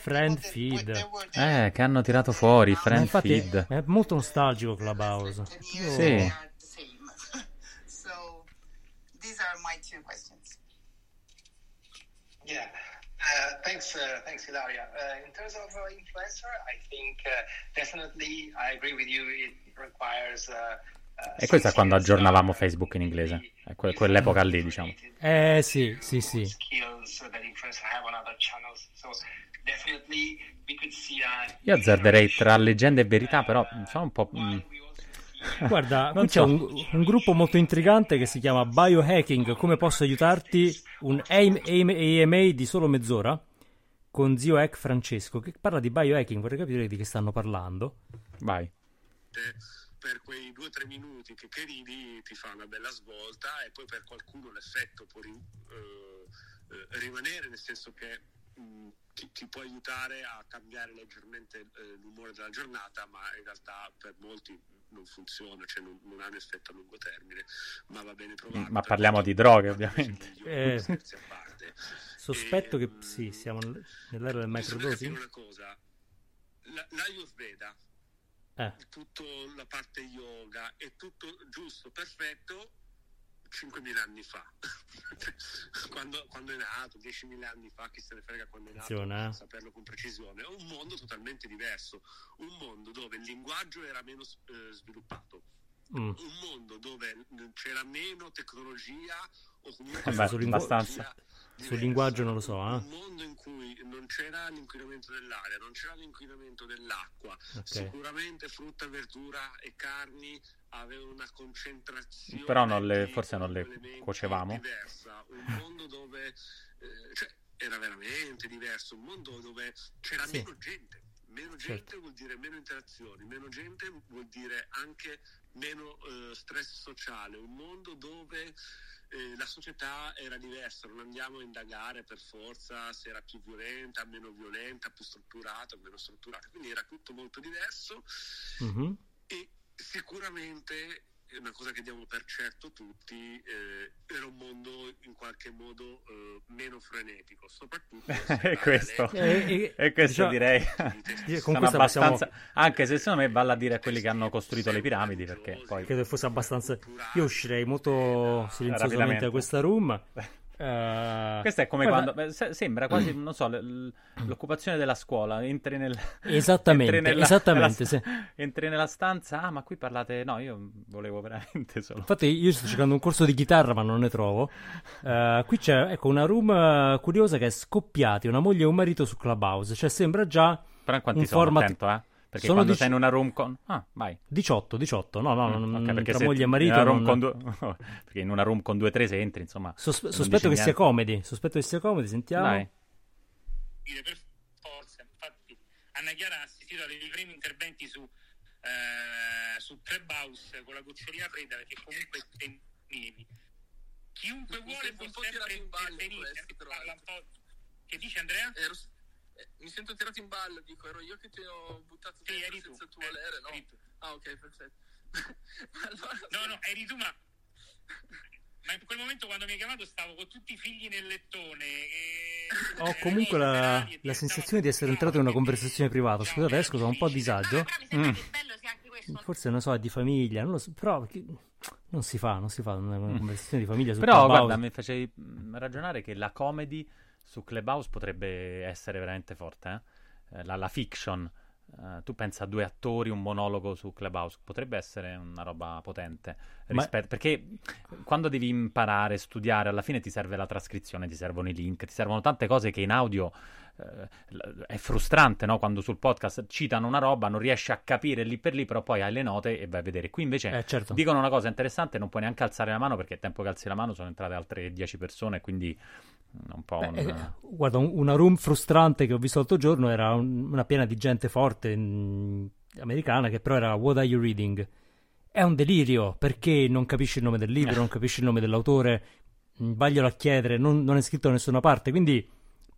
Speaker 1: Friend feed.
Speaker 2: Eh, che hanno tirato fuori, friend
Speaker 1: infatti
Speaker 2: feed.
Speaker 1: è molto nostalgico Clubhouse.
Speaker 7: less than 10 years,
Speaker 2: Sì. [laughs]
Speaker 8: Yeah. Uh, thanks, uh, thanks, Hilaria. Uh, in terms of uh, influencer, I think uh, definitely I agree with you. It requires.
Speaker 2: E questo è quando aggiornavamo Facebook in inglese, è que- quell'epoca lì, diciamo.
Speaker 1: Eh sì, sì, sì.
Speaker 2: Io azzarderei tra leggenda e verità, però sono un po'... mm,
Speaker 1: Guarda,
Speaker 2: Non
Speaker 1: qui c'è un, un gruppo molto intrigante che si chiama Biohacking, come posso aiutarti? Un AIM, AIM AMA di solo mezz'ora con zio Hack Francesco che parla di biohacking, vorrei capire di che stanno parlando.
Speaker 2: Vai.
Speaker 6: Per quei due o tre minuti che, che ridi ti fa una bella svolta e poi per qualcuno l'effetto può ri- eh, eh, rimanere, nel senso che mh, ti, ti può aiutare a cambiare leggermente eh, l'umore della giornata, ma in realtà per molti non funziona, cioè non, non ha un effetto a lungo termine, ma va bene provato.
Speaker 2: Ma parliamo di droghe, ovviamente.
Speaker 1: Eh,
Speaker 6: Scherzi a parte.
Speaker 1: sospetto che sì, siamo nell'era del microdosing.
Speaker 6: una cosa, la, l'Ayurveda,
Speaker 1: Eh.
Speaker 6: tutta la parte yoga è tutto giusto, perfetto 5.000 anni fa [laughs] quando, quando è nato 10.000 anni fa chi se ne frega quando è nato
Speaker 1: Attenzione, eh.
Speaker 6: saperlo con precisione è un mondo totalmente diverso un mondo dove il linguaggio era meno eh, sviluppato
Speaker 1: Mm.
Speaker 6: un mondo dove c'era meno tecnologia o comunque
Speaker 2: Eh beh,
Speaker 6: tecnologia
Speaker 2: abbastanza.
Speaker 6: diversa.
Speaker 1: Sul linguaggio non lo so, eh.
Speaker 6: un mondo in cui non c'era l'inquinamento dell'aria, non c'era l'inquinamento dell'acqua,
Speaker 1: Ok.
Speaker 6: sicuramente frutta, verdura e carni avevano una concentrazione
Speaker 2: Però non le- forse non le cuocevamo.
Speaker 6: diversa, un mondo dove eh, cioè, era veramente diverso, un mondo dove c'era
Speaker 1: Sì.
Speaker 6: meno gente. Meno gente
Speaker 1: Certo.
Speaker 6: vuol dire meno interazioni, meno gente vuol dire anche meno eh, stress sociale, un mondo dove eh, la società era diversa, non andiamo a indagare per forza se era più violenta, meno violenta, più strutturata, meno strutturata, quindi era tutto molto diverso
Speaker 1: Mhm.
Speaker 6: e sicuramente una cosa che diamo per certo tutti, eh, era un mondo in qualche modo eh, meno frenetico, soprattutto [laughs] se
Speaker 2: E questo,
Speaker 1: Eh, eh,
Speaker 2: e [laughs] questo
Speaker 1: diciamo-
Speaker 2: direi
Speaker 1: Con
Speaker 2: sono
Speaker 1: questa
Speaker 2: abbastanza anche se secondo me vale a dire a quelli che hanno costruito le piramidi perché poi
Speaker 1: Credo fosse abbastanza. Io uscirei molto silenziosamente da questa room. [laughs] Eh,
Speaker 2: questo è come
Speaker 1: guarda,
Speaker 2: quando beh, se- sembra quasi non so l- l- l'occupazione della scuola entri nel [laughs]
Speaker 1: Esattamente,
Speaker 2: entri nella,
Speaker 1: esattamente,
Speaker 2: nella-
Speaker 1: sì.
Speaker 2: entri nella stanza ah ma qui parlate no io volevo veramente solo
Speaker 1: Infatti, io sto cercando un corso di chitarra, ma non ne trovo. Eh, qui c'è ecco, una room eh, curiosa che è scoppiati una moglie e un marito su Clubhouse. Cioè, sembra già
Speaker 2: però in quanti
Speaker 1: un
Speaker 2: sono
Speaker 1: format.
Speaker 2: attento eh perché
Speaker 1: Sono
Speaker 2: quando
Speaker 1: dici-
Speaker 2: sei in una room con ah vai
Speaker 1: 18, 18. No, no,
Speaker 2: Mm,
Speaker 1: non,
Speaker 2: ok, perché
Speaker 1: tra moglie e
Speaker 2: in
Speaker 1: marito.
Speaker 2: una room
Speaker 1: non-
Speaker 2: con due- [laughs] perché in una room con due o tre se entri insomma
Speaker 1: Sos- sospetto che sia
Speaker 2: niente.
Speaker 1: comedy. Sospetto che sia comedy. Sentiamo.
Speaker 2: Dai.
Speaker 9: dire per forza. Infatti, Anna Chiara ha assistito ai primi interventi su, eh, su Clubhouse con la goccerina fredda perché comunque temevi. Chiunque vuole può sempre
Speaker 4: in in
Speaker 9: intervenire. Che dice Andrea?
Speaker 4: Eh, mi sento tirato in ballo, dico, ero io che ti ho buttato
Speaker 9: Sì,
Speaker 4: dentro
Speaker 9: eri tu.
Speaker 4: senza tu
Speaker 9: Eh,
Speaker 4: volere, no?
Speaker 9: eri tu.
Speaker 4: Ah, ok, perfetto. [laughs] allora,
Speaker 9: No, no, eri tu, ma. Ma in quel momento quando mi hai chiamato stavo con tutti i figli nel lettone. E...
Speaker 1: Ho comunque la, la sensazione di essere entrato in una conversazione privata. Scusate, esco, sono un po' a disagio.
Speaker 10: Però mi sembra che bello sia anche questo.
Speaker 1: Forse non so, è di famiglia, non lo so, però non si fa, non si fa una una conversazione di famiglia
Speaker 2: Mm. Però guarda, mi facevi mm, ragionare che la comedy su Clubhouse potrebbe essere veramente forte, eh? Eh, La, la fiction. Eh, tu pensa a due attori, un monologo su Clubhouse, potrebbe essere una roba potente.
Speaker 1: Ma-
Speaker 2: rispetto- Perché quando devi imparare, studiare, alla fine ti serve la trascrizione, ti servono i link, ti servono tante cose che in audio eh, è frustrante, no? Quando sul podcast citano una roba, non riesci a capire lì per lì, però poi hai le note e vai a vedere. Qui invece
Speaker 1: Eh, certo.
Speaker 2: dicono una cosa interessante, non puoi neanche alzare la mano perché il tempo che alzi la mano sono entrate altre 10 persone, quindi un po' un...
Speaker 1: Eh, guarda, un- una room frustrante che ho visto l'altro giorno era un- una piena di gente forte mm, americana che però era What Are You Reading? È un delirio perché non capisci il nome del libro, non capisci il nome dell'autore, mm, vaglielo a chiedere, non, non è scritto da nessuna parte. Quindi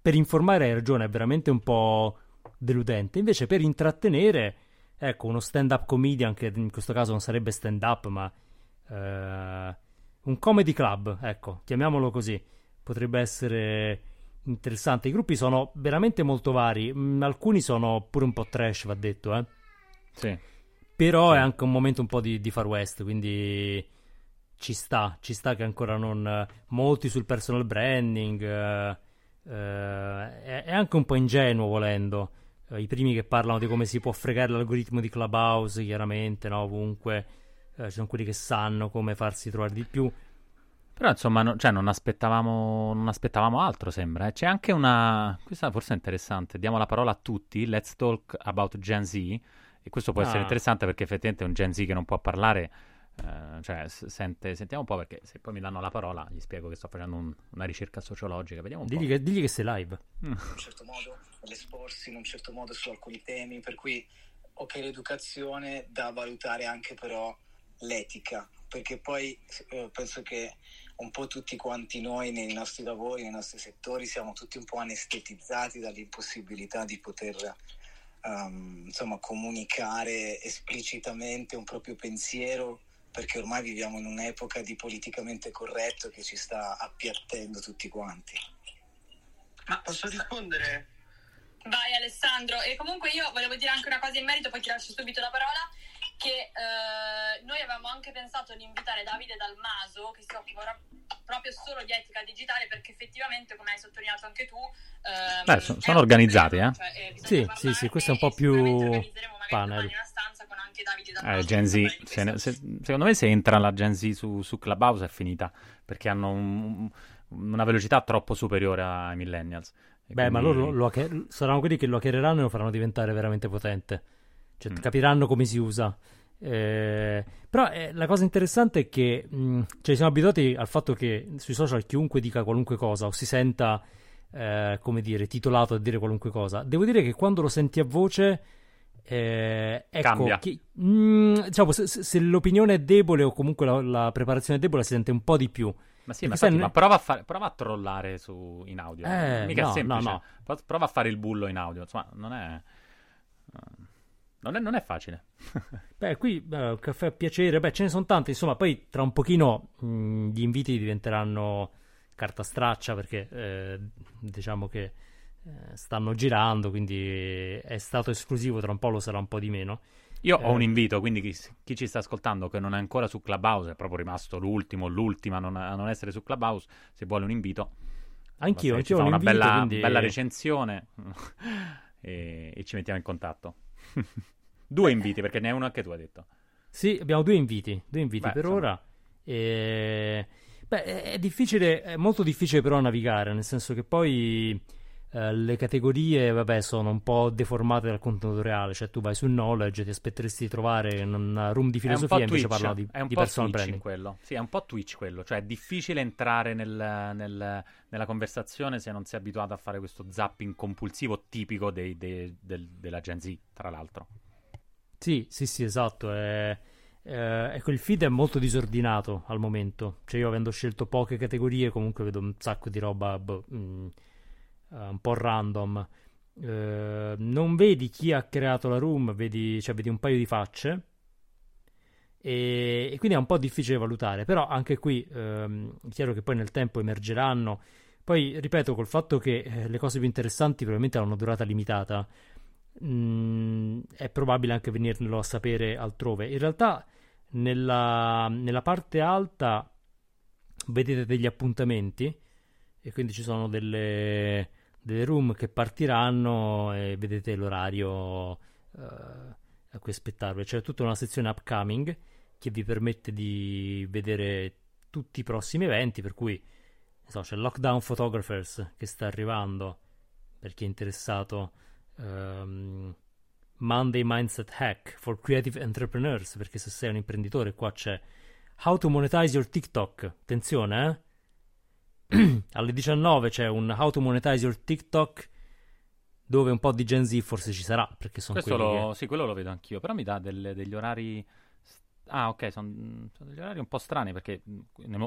Speaker 1: per informare hai ragione, è veramente un po' deludente. Invece per intrattenere, ecco, uno stand-up comedian che in questo caso non sarebbe stand-up, ma eh, un comedy club, ecco, chiamiamolo così potrebbe essere interessante. I gruppi sono veramente molto vari, mm, alcuni sono pure un po' trash, va detto, eh.
Speaker 2: Sì.
Speaker 1: Però
Speaker 2: Sì.
Speaker 1: è anche un momento un po' di, di Far West, quindi ci sta, ci sta che ancora non... molti sul personal branding, eh, eh, è, è anche un po' ingenuo volendo. Eh, I primi che parlano di come si può fregare l'algoritmo di Clubhouse, chiaramente, no? ovunque. Eh, ci sono quelli che sanno come farsi trovare di più.
Speaker 2: Però insomma, no- cioè, non, aspettavamo, non aspettavamo altro, sembra. eh. C'è anche una... Questa forse è interessante. Diamo la parola a tutti. Let's talk about Gen Z. E questo può essere
Speaker 1: Ah.
Speaker 2: interessante perché effettivamente un Gen Z che non può parlare... eh, cioè, sente- sentiamo un po' perché se poi mi danno la parola gli spiego che sto facendo un- una ricerca sociologica. Vediamo un
Speaker 1: Digli
Speaker 2: po'.
Speaker 1: che, digli che sei live.
Speaker 2: Mm.
Speaker 11: in un certo modo, l'esporsi in un certo modo su alcuni temi, per cui ok l'educazione da valutare anche però l'etica, perché poi eh, penso che un po' tutti quanti noi nei nostri lavori, nei nostri settori siamo tutti un po' anestetizzati dall'impossibilità di poter ehm, insomma comunicare esplicitamente un proprio pensiero perché ormai viviamo in un'epoca di politicamente corretto che ci sta appiattendo tutti quanti.
Speaker 3: Ma posso rispondere?
Speaker 10: Vai Alessandro, e comunque io volevo dire anche una cosa in merito, poi ti lascio subito la parola, che eh, noi avevamo anche pensato di invitare Davide Dalmaso, che si occupa ora- proprio solo di etica digitale, perché effettivamente, come hai sottolineato anche tu... ehm, è
Speaker 2: sono
Speaker 10: un
Speaker 2: organizzati,
Speaker 10: problema,
Speaker 2: eh.
Speaker 10: cioè, eh,
Speaker 1: Sì, sì, sì, questo è un po' più
Speaker 10: organizzeremo magari
Speaker 1: panel.
Speaker 10: una stanza con anche Davide
Speaker 2: Eh,
Speaker 10: Dalmaso.
Speaker 2: Gen
Speaker 10: per
Speaker 2: Z, se ne- se- secondo me se entra la Gen Z su, su Clubhouse è finita, perché hanno un- una velocità troppo superiore ai millennials. E
Speaker 1: Beh, ma
Speaker 2: quindi-
Speaker 1: loro lo hacke- saranno quelli che lo hackereranno e lo faranno diventare veramente potente. Cioè,
Speaker 2: Mm.
Speaker 1: capiranno come si usa. Eh, però eh, la cosa interessante è che mh, cioè, siamo abituati al fatto che sui social chiunque dica qualunque cosa o si senta, eh, come dire, titolato a dire qualunque cosa. Devo dire che quando lo senti a voce, eh, ecco,
Speaker 2: Cambia.
Speaker 1: chi- mh, diciamo, se, se- l'opinione è debole o comunque la, la preparazione è debole, si sente un po' di più.
Speaker 2: Ma sì, ma, infatti,
Speaker 1: ne-
Speaker 2: ma prova, a fare- prova a trollare su, in audio.
Speaker 1: Eh,
Speaker 2: Mica
Speaker 1: no,
Speaker 2: è semplice.
Speaker 1: no, no.
Speaker 2: Pro- Prova a fare il bullo in audio. Insomma, non è. Non è, non è facile. [laughs]
Speaker 1: Beh, qui eh, un caffè a piacere, beh, ce ne sono tanti, insomma, poi tra un pochino mh, gli inviti diventeranno carta straccia perché eh, diciamo che eh, stanno girando, quindi è stato esclusivo, tra un po' lo sarà un po' di meno.
Speaker 2: Io ho
Speaker 1: Eh,
Speaker 2: un invito, quindi chi, chi ci sta ascoltando che non è ancora su Clubhouse, è proprio rimasto l'ultimo, l'ultima a non, a non essere su Clubhouse, se vuole un invito,
Speaker 1: Anch'io, anch'io ho un
Speaker 2: una
Speaker 1: invito,
Speaker 2: bella,
Speaker 1: quindi-
Speaker 2: bella recensione [laughs] e, e ci mettiamo in contatto. [laughs] Due inviti, perché ne hai uno anche tu, hai detto.
Speaker 1: Sì, abbiamo due inviti, due inviti
Speaker 2: Beh,
Speaker 1: per
Speaker 2: insomma.
Speaker 1: ora. E... Beh, è è difficile, è molto difficile però navigare, nel senso che poi eh, le categorie, vabbè, sono un po' deformate dal contenuto reale, cioè tu vai sul knowledge, ti aspetteresti di trovare in una room di
Speaker 2: È
Speaker 1: filosofia, invece
Speaker 2: Twitch,
Speaker 1: parlano di,
Speaker 2: è un
Speaker 1: di
Speaker 2: po'
Speaker 1: personal
Speaker 2: Twitch
Speaker 1: branding.
Speaker 2: quello. Sì, è un po' Twitch quello, cioè è difficile entrare nel- nel- nella conversazione se non sei abituato a fare questo zapping compulsivo tipico dei- dei- del- della Gen Z, tra l'altro.
Speaker 1: Sì, sì, sì, esatto. È, eh, ecco, il feed è molto disordinato al momento. Cioè, io avendo scelto poche categorie, comunque vedo un sacco di roba boh, mm, eh, un po' random. Eh, non vedi chi ha creato la room, vedi, cioè, vedi un paio di facce. E, e quindi è un po' difficile valutare. Però anche qui ehm, è chiaro che poi nel tempo emergeranno. Poi, ripeto, col fatto che eh, le cose più interessanti probabilmente hanno una durata limitata. Mm, è probabile anche venirlo a sapere altrove. In realtà, nella, nella parte alta vedete degli appuntamenti e quindi ci sono delle, delle room che partiranno e vedete l'orario eh, a cui aspettarvi. C'è tutta una sezione upcoming che vi permette di vedere tutti i prossimi eventi, per cui so, c'è Lockdown Photographers che sta arrivando per chi è interessato. ehm, Monday Mindset Hack for Creative Entrepreneurs, perché se sei un imprenditore qua c'è How to Monetize Your TikTok. Attenzione, eh? [clears throat] Alle 19 c'è un How to Monetize Your TikTok dove un po' di Gen Z forse ci sarà, perché sono
Speaker 2: Questo
Speaker 1: quelli
Speaker 2: lo,
Speaker 1: che...
Speaker 2: sì, quello lo vedo anch'io, però mi dà delle- degli orari... Ah, ok, sono degli orari un po' strani perché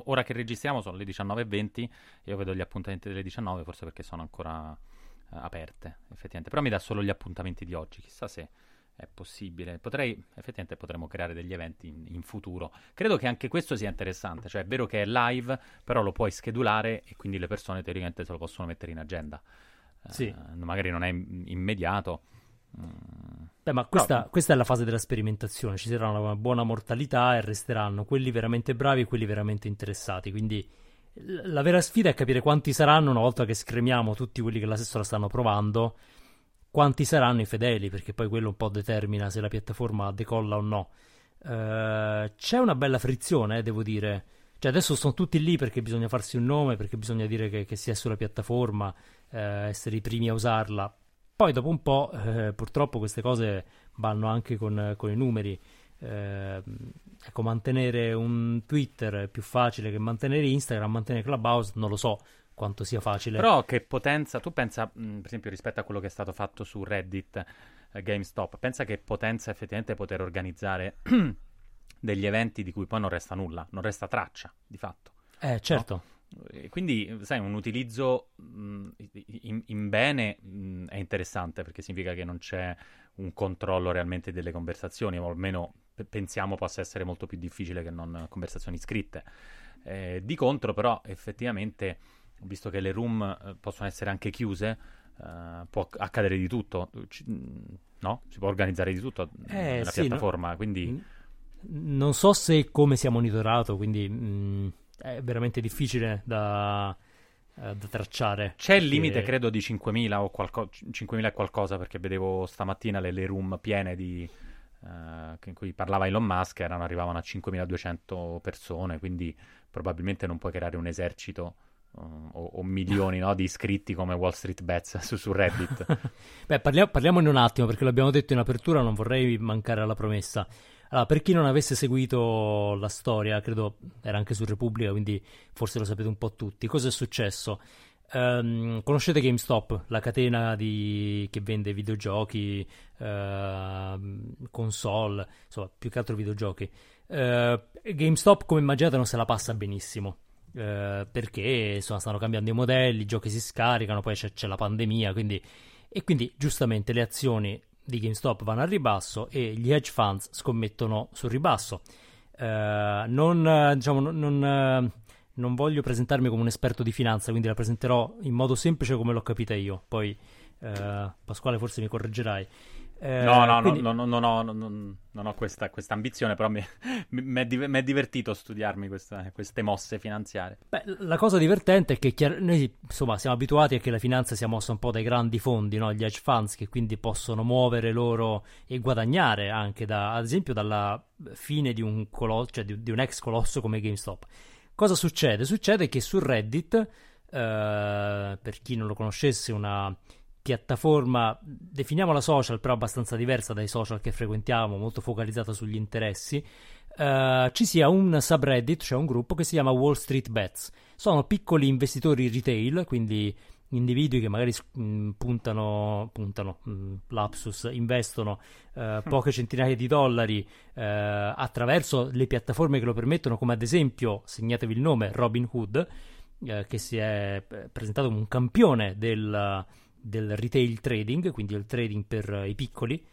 Speaker 2: ora che registriamo sono le 19.20 e io vedo gli appuntamenti delle 19, forse perché sono ancora eh, aperte, effettivamente. Però mi dà solo gli appuntamenti di oggi, chissà se è possibile. Potrei, effettivamente potremmo creare degli eventi in, in futuro. Credo che anche questo sia interessante, cioè è vero che è live, però lo puoi schedulare e quindi le persone teoricamente se lo possono mettere in agenda.
Speaker 1: Sì.
Speaker 2: Eh, magari non è im- immediato,
Speaker 1: Beh, ma questa, no. questa, è la fase della sperimentazione. Ci sarà una buona mortalità e resteranno quelli veramente bravi e quelli veramente interessati. Quindi la vera sfida è capire quanti saranno una volta che scremiamo tutti quelli che la stessa stanno provando. Quanti saranno i fedeli, perché poi quello un po' determina se la piattaforma decolla o no. Uh, c'è una bella frizione, eh, devo dire. Cioè, adesso sono tutti lì perché bisogna farsi un nome, perché bisogna dire che, che si è sulla piattaforma, eh, essere i primi a usarla. Poi dopo un po', eh, purtroppo queste cose vanno anche con, con i numeri. Eh, ecco, mantenere un Twitter è più facile che mantenere Instagram, mantenere Clubhouse non lo so quanto sia facile.
Speaker 2: Però che potenza, tu pensa, mh, per esempio, rispetto a quello che è stato fatto su Reddit, eh, GameStop, pensa che potenza effettivamente poter organizzare [clears throat] degli eventi di cui poi non resta nulla, non resta traccia, di fatto.
Speaker 1: Eh, certo.
Speaker 2: No? Quindi, sai, un utilizzo mh, in, in, bene mh, è interessante perché significa che non c'è un controllo realmente delle conversazioni, o almeno p- pensiamo possa essere molto più difficile che non conversazioni scritte. Eh, di contro, però, effettivamente, visto che le room eh, possono essere anche chiuse, eh, può accadere di tutto, C- no? Si può organizzare di tutto eh, nella sì, piattaforma, no? quindi...
Speaker 1: Non so se come sia monitorato, quindi... Mh è veramente difficile da, eh, da tracciare.
Speaker 2: C'è il limite, che... credo, di 5.000 o qualco... 5.000 e qualcosa, perché vedevo stamattina le, le room piene di... Uh, in cui parlava Elon Musk, erano, arrivavano a 5.200 persone, quindi probabilmente non puoi creare un esercito o, o, milioni no, di iscritti come Wall Street Bets [laughs] su, su Reddit. [laughs]
Speaker 1: Beh, parliamo, parliamone un attimo, perché l'abbiamo detto in apertura, non vorrei mancare alla promessa. Allora, per chi non avesse seguito la storia, credo era anche su Repubblica, quindi forse lo sapete un po' tutti. Cosa è successo? Um, conoscete GameStop, la catena di... che vende videogiochi, uh, console, insomma, più che altro videogiochi. Uh, GameStop, come immaginate, non se la passa benissimo. Uh, perché insomma, stanno cambiando i modelli, i giochi si scaricano, poi c'è, c'è la pandemia, quindi... e quindi giustamente le azioni di GameStop vanno al ribasso e gli hedge funds scommettono sul ribasso. Uh, non, diciamo, non, non, non, voglio presentarmi come un esperto di finanza, quindi la presenterò in modo semplice come l'ho capita io. Poi, uh, Pasquale, forse mi correggerai.
Speaker 2: Eh, no, no, quindi... no, no, no, no, no, non ho questa, questa ambizione, però mi, [laughs] mi, è divertito studiarmi questa, queste mosse finanziarie.
Speaker 1: Beh, la cosa divertente è che chiar- noi insomma, siamo abituati a che la finanza sia mossa un po' dai grandi fondi, no? gli hedge funds, che quindi possono muovere loro e guadagnare anche, da, ad esempio, dalla fine di un, colosso, cioè di, di un ex colosso come GameStop. Cosa succede? Succede che su Reddit, eh, per chi non lo conoscesse, una piattaforma, definiamola social, però abbastanza diversa dai social che frequentiamo, molto focalizzata sugli interessi, uh, ci sia un subreddit, cioè un gruppo che si chiama Wall Street Bets. Sono piccoli investitori retail, quindi individui che magari mh, mm, puntano, puntano mh, mm, lapsus, investono uh, poche centinaia di dollari uh, attraverso le piattaforme che lo permettono, come ad esempio, segnatevi il nome, Robinhood, uh, che si è presentato come un campione del del retail trading, quindi il trading per uh, i piccoli,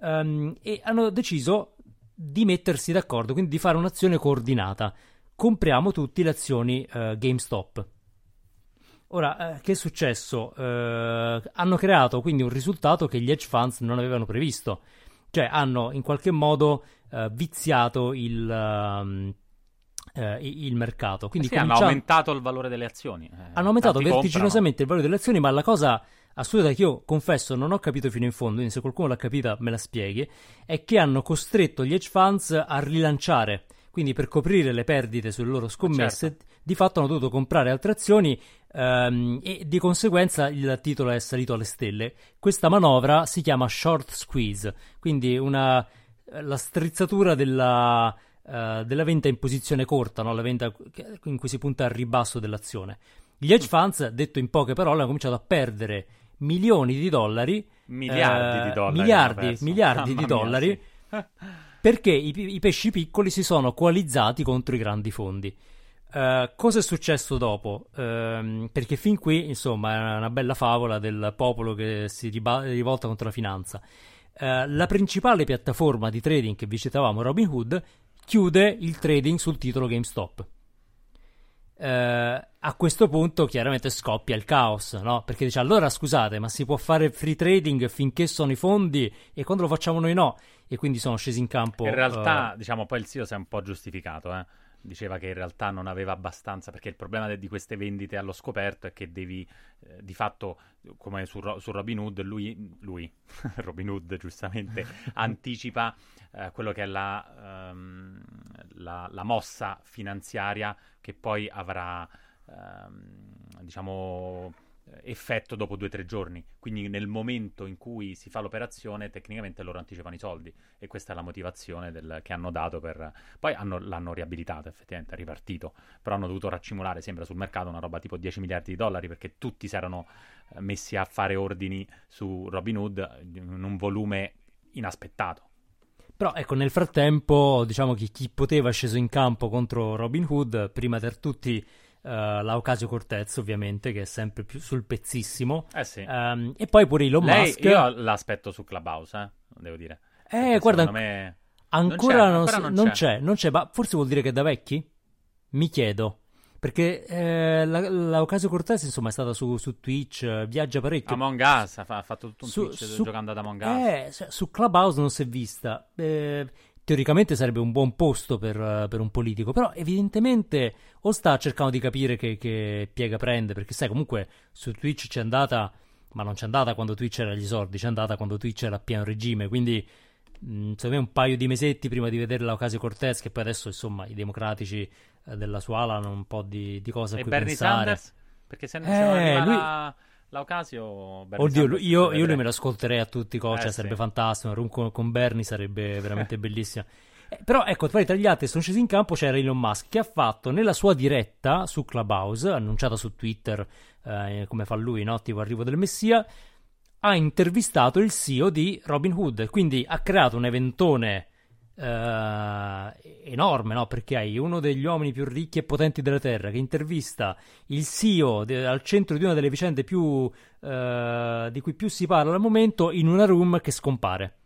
Speaker 1: um, e hanno deciso di mettersi d'accordo, quindi di fare un'azione coordinata. Compriamo tutti le azioni uh, GameStop. Ora, eh, che è successo? Eh, hanno creato quindi un risultato che gli hedge funds non avevano previsto, cioè hanno in qualche modo eh, viziato il, um, il mercato. Quindi
Speaker 2: sì, comincia... hanno aumentato il valore delle azioni.
Speaker 1: hanno aumentato vertiginosamente comprano. il valore delle azioni, ma la cosa assurda che io confesso non ho capito fino in fondo, quindi se qualcuno l'ha capita me la spieghi, è che hanno costretto gli hedge funds a rilanciare. Quindi per coprire le perdite sulle loro scommesse, certo. di fatto hanno dovuto comprare altre azioni um, e di conseguenza il titolo è salito alle stelle. Questa manovra si chiama short squeeze, quindi una, la strizzatura della, uh, della venta in posizione corta, no? la venta in cui si punta al ribasso dell'azione. Gli hedge funds, detto in poche parole, hanno cominciato a perdere milioni di dollari,
Speaker 2: miliardi
Speaker 1: eh,
Speaker 2: di dollari,
Speaker 1: miliardi, miliardi di dollari mia, sì. perché i, i, pesci piccoli si sono coalizzati contro i grandi fondi. Uh, cosa è successo dopo? Uh, perché fin qui, insomma, è una bella favola del popolo che si riba- rivolta contro la finanza. Uh, la principale piattaforma di trading che vi citavamo, Robinhood, chiude il trading sul titolo GameStop. Eh, a questo punto chiaramente scoppia il caos, no? Perché dice allora scusate, ma si può fare free trading finché sono i fondi e quando lo facciamo noi no? E quindi sono scesi in campo.
Speaker 2: In realtà,
Speaker 1: uh...
Speaker 2: diciamo, poi il CEO si è un po' giustificato, eh? Diceva che in realtà non aveva abbastanza, perché il problema de- di queste vendite allo scoperto è che devi, eh, di fatto, come su, Ro- su Robin Hood, lui, lui [laughs] Robin Hood giustamente, [laughs] anticipa eh, quello che è la, um, la, la mossa finanziaria che poi avrà, ehm, diciamo, effetto dopo due o tre giorni. Quindi nel momento in cui si fa l'operazione, tecnicamente loro anticipano i soldi. E questa è la motivazione del, che hanno dato per... Poi hanno, l'hanno riabilitato, effettivamente, è ripartito. Però hanno dovuto raccimolare, sembra, sul mercato una roba tipo 10 miliardi di dollari perché tutti si erano eh, messi a fare ordini su Robinhood in un volume inaspettato.
Speaker 1: Però ecco, nel frattempo, diciamo che chi poteva è sceso in campo contro Robin Hood, prima tra tutti uh, l'Aocasio Cortez, ovviamente, che è sempre più sul pezzissimo.
Speaker 2: Eh sì.
Speaker 1: Um, e poi pure Elon
Speaker 2: Lei,
Speaker 1: Musk.
Speaker 2: Io l'aspetto su Clubhouse, eh, devo dire.
Speaker 1: Eh,
Speaker 2: Perché
Speaker 1: guarda,
Speaker 2: me...
Speaker 1: ancora,
Speaker 2: non,
Speaker 1: non,
Speaker 2: c'è,
Speaker 1: si-
Speaker 2: ancora
Speaker 1: non
Speaker 2: non
Speaker 1: c'è. non c'è, ma forse vuol dire che è da vecchi? Mi chiedo. Perché eh, la, l'Aocasio Cortez, insomma, è stata su, su Twitch, eh, viaggia parecchio.
Speaker 2: Among Us ha, fa- fatto tutto un
Speaker 1: Su-
Speaker 2: Twitch
Speaker 1: su-
Speaker 2: giocando ad Among Us.
Speaker 1: Eh, su- Clubhouse non si è vista. Eh, teoricamente sarebbe un buon posto per, per un politico, però evidentemente o sta cercando di capire che, che piega prende, perché sai, comunque su Twitch c'è andata, ma non c'è andata quando Twitch era agli esordi, c'è andata quando Twitch era a pieno regime, quindi mh, secondo me un paio di mesetti prima di vedere l'Ocasio Cortez, che poi adesso insomma i democratici della sua ala hanno un po' di, di cose a
Speaker 2: E
Speaker 1: cui
Speaker 2: Bernie
Speaker 1: pensare.
Speaker 2: Sanders? Perché se, se
Speaker 1: Eh,
Speaker 2: non arriva
Speaker 1: lui-
Speaker 2: la, l'Aocasio... Bernie
Speaker 1: Oddio,
Speaker 2: Sanders
Speaker 1: io, io lui me lo ascolterei a tutti i costi,
Speaker 2: Eh,
Speaker 1: sarebbe
Speaker 2: sì.
Speaker 1: fantastico. Un con, con Bernie sarebbe veramente [laughs] bellissimo. Eh, però ecco, tra gli altri sono scesi in campo c'era Elon Musk che ha fatto nella sua diretta su Clubhouse, annunciata su Twitter, eh, come fa lui, no? Tipo arrivo del Messia, ha intervistato il CEO di Robin Hood, quindi ha creato un eventone eh, enorme, no? Perché hai uno degli uomini più ricchi e potenti della Terra che intervista il CEO de- al centro di una delle vicende più, eh, di cui più si parla al momento in una room che scompare.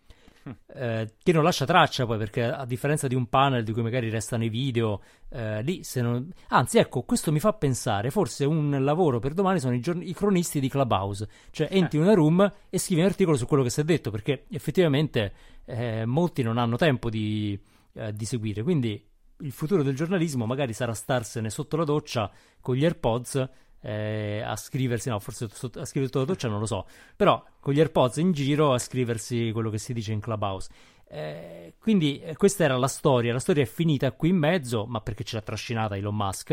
Speaker 1: Eh, che non lascia traccia poi perché a differenza di un panel di cui magari restano i video eh, lì se non... anzi ecco questo mi fa pensare forse un lavoro per domani sono i, giorn- i cronisti di Clubhouse. Cioè entri in una room e scrivi un articolo su quello che si è detto perché effettivamente eh, molti non hanno tempo di, eh, di seguire. Quindi il futuro del giornalismo magari sarà starsene sotto la doccia con gli AirPods eh, a scriversi, no, forse sotto- a scrivere sotto la doccia non lo so, però con gli AirPods in giro a scriversi quello che si dice in Clubhouse. Eh, quindi eh, questa era la storia, la storia è finita qui in mezzo, ma perché ce l'ha trascinata Elon Musk,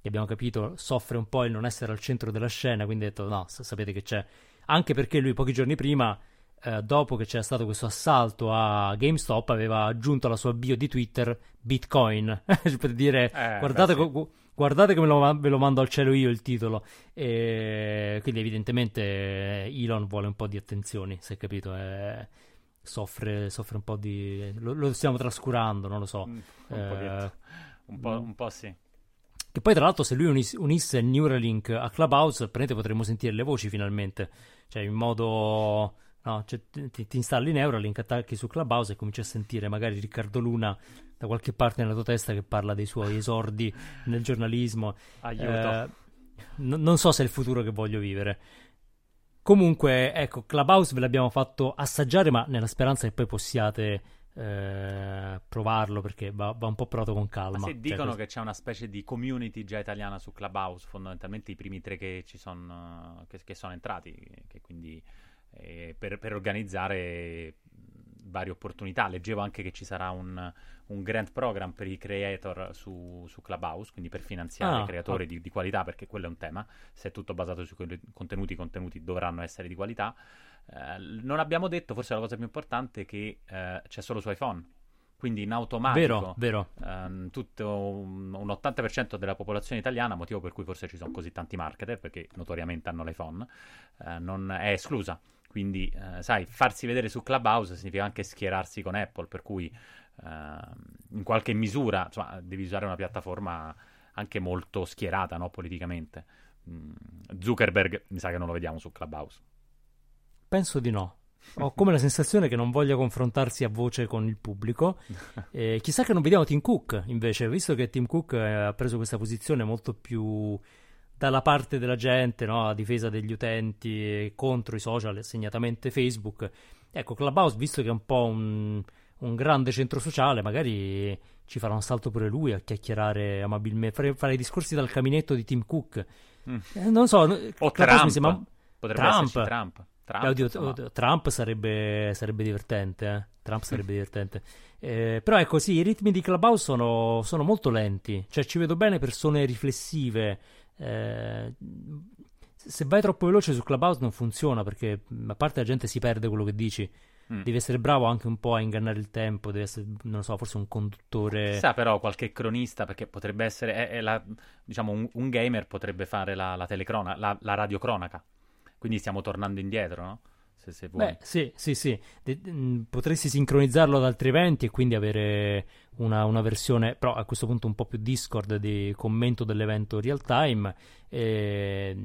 Speaker 1: che abbiamo capito soffre un po' il non essere al centro della scena, quindi ha detto no, sapete che c'è, anche perché lui pochi giorni prima eh, dopo che c'era stato questo assalto a GameStop, aveva aggiunto alla sua bio di Twitter Bitcoin [laughs] per dire
Speaker 2: Eh,
Speaker 1: guardate,
Speaker 2: beh, sì.
Speaker 1: co- guardate che me lo, ve lo mando al cielo io il titolo. E quindi, evidentemente, eh, Elon vuole un po' di attenzioni, si è capito? Eh, soffre, soffre un po' di. Lo, lo stiamo trascurando, non lo so.
Speaker 2: Mm, un
Speaker 1: Eh.
Speaker 2: Un po', un po' sì.
Speaker 1: che poi, tra l'altro, se lui unis- unisse Neuralink a Clubhouse, praticamente potremmo sentire le voci finalmente. Cioè, in modo. No, cioè, ti, ti installi Neuralink, attacchi su Clubhouse e cominci a sentire magari Riccardo Luna da qualche parte nella tua testa che parla dei suoi [laughs] esordi nel giornalismo.
Speaker 2: Aiuto.
Speaker 1: Eh, n- non so se è il futuro che voglio vivere. Comunque, ecco, Clubhouse ve l'abbiamo fatto assaggiare, ma nella speranza che poi possiate eh, provarlo perché va, va un po' provato con calma.
Speaker 2: Ma se
Speaker 1: Cioè,
Speaker 2: dicono
Speaker 1: cos-
Speaker 2: che c'è una specie di community già italiana su Clubhouse, fondamentalmente i primi tre che ci sono, che, che sono entrati, che quindi eh, per, per organizzare varie opportunità. Leggevo anche che ci sarà un, un grant program per i creator su, su Clubhouse, quindi per finanziare
Speaker 1: Ah,
Speaker 2: creatori
Speaker 1: ah.
Speaker 2: di, di qualità, perché quello è un tema. Se è tutto basato su quei contenuti, i contenuti dovranno essere di qualità. Eh, non abbiamo detto, forse la cosa più importante, che eh, c'è solo su iPhone. Quindi in automatico
Speaker 1: Vero, vero.
Speaker 2: ehm, tutto un, un 80% della popolazione italiana, motivo per cui forse ci sono così tanti marketer, perché notoriamente hanno l'iPhone, eh, non è esclusa. Quindi, eh, sai, farsi vedere su Clubhouse significa anche schierarsi con Apple, per cui ehm, in qualche misura insomma, devi usare una piattaforma anche molto schierata no, politicamente. Mm, Zuckerberg mi sa che non lo vediamo su Clubhouse.
Speaker 1: Penso di no. ho come la sensazione che non voglia confrontarsi a voce con il pubblico. [laughs] Eh, chissà che non vediamo Tim Cook invece, visto che Tim Cook eh, ha preso questa posizione molto più dalla parte della gente, no? a difesa degli utenti contro i social, segnatamente Facebook. Ecco, Clubhouse, visto che è un po' un, un grande centro sociale, magari ci farà un salto pure lui a chiacchierare amabilmente, fare, fare i discorsi dal caminetto di Tim Cook.
Speaker 2: Mm.
Speaker 1: Eh, non so,
Speaker 2: o Trump.
Speaker 1: mi sembra...
Speaker 2: Potrebbe
Speaker 1: Trump.
Speaker 2: Trump. Trump,
Speaker 1: Eh, oddio, oddio, Trump sarebbe, sarebbe divertente, eh. Trump sarebbe divertente. Eh, però ecco, sì, i ritmi di Clubhouse sono, sono molto lenti. Cioè, ci vedo bene persone riflessive. Eh, se vai troppo veloce su Clubhouse non funziona perché a parte la gente si perde quello che dici.
Speaker 2: Mm.
Speaker 1: Devi essere bravo anche un po' a ingannare il tempo, devi essere, non lo so, forse un conduttore.
Speaker 2: Chissà però qualche cronista, perché potrebbe essere, è- è la- diciamo, un, un gamer potrebbe fare la, la telecrona, la, la radiocronaca. Quindi stiamo tornando indietro, no? Se, se vuoi.
Speaker 1: Beh, sì, sì, sì. De- mh, potresti sincronizzarlo ad altri eventi e quindi avere una, una versione, però a questo punto un po' più Discord di commento dell'evento real time. E,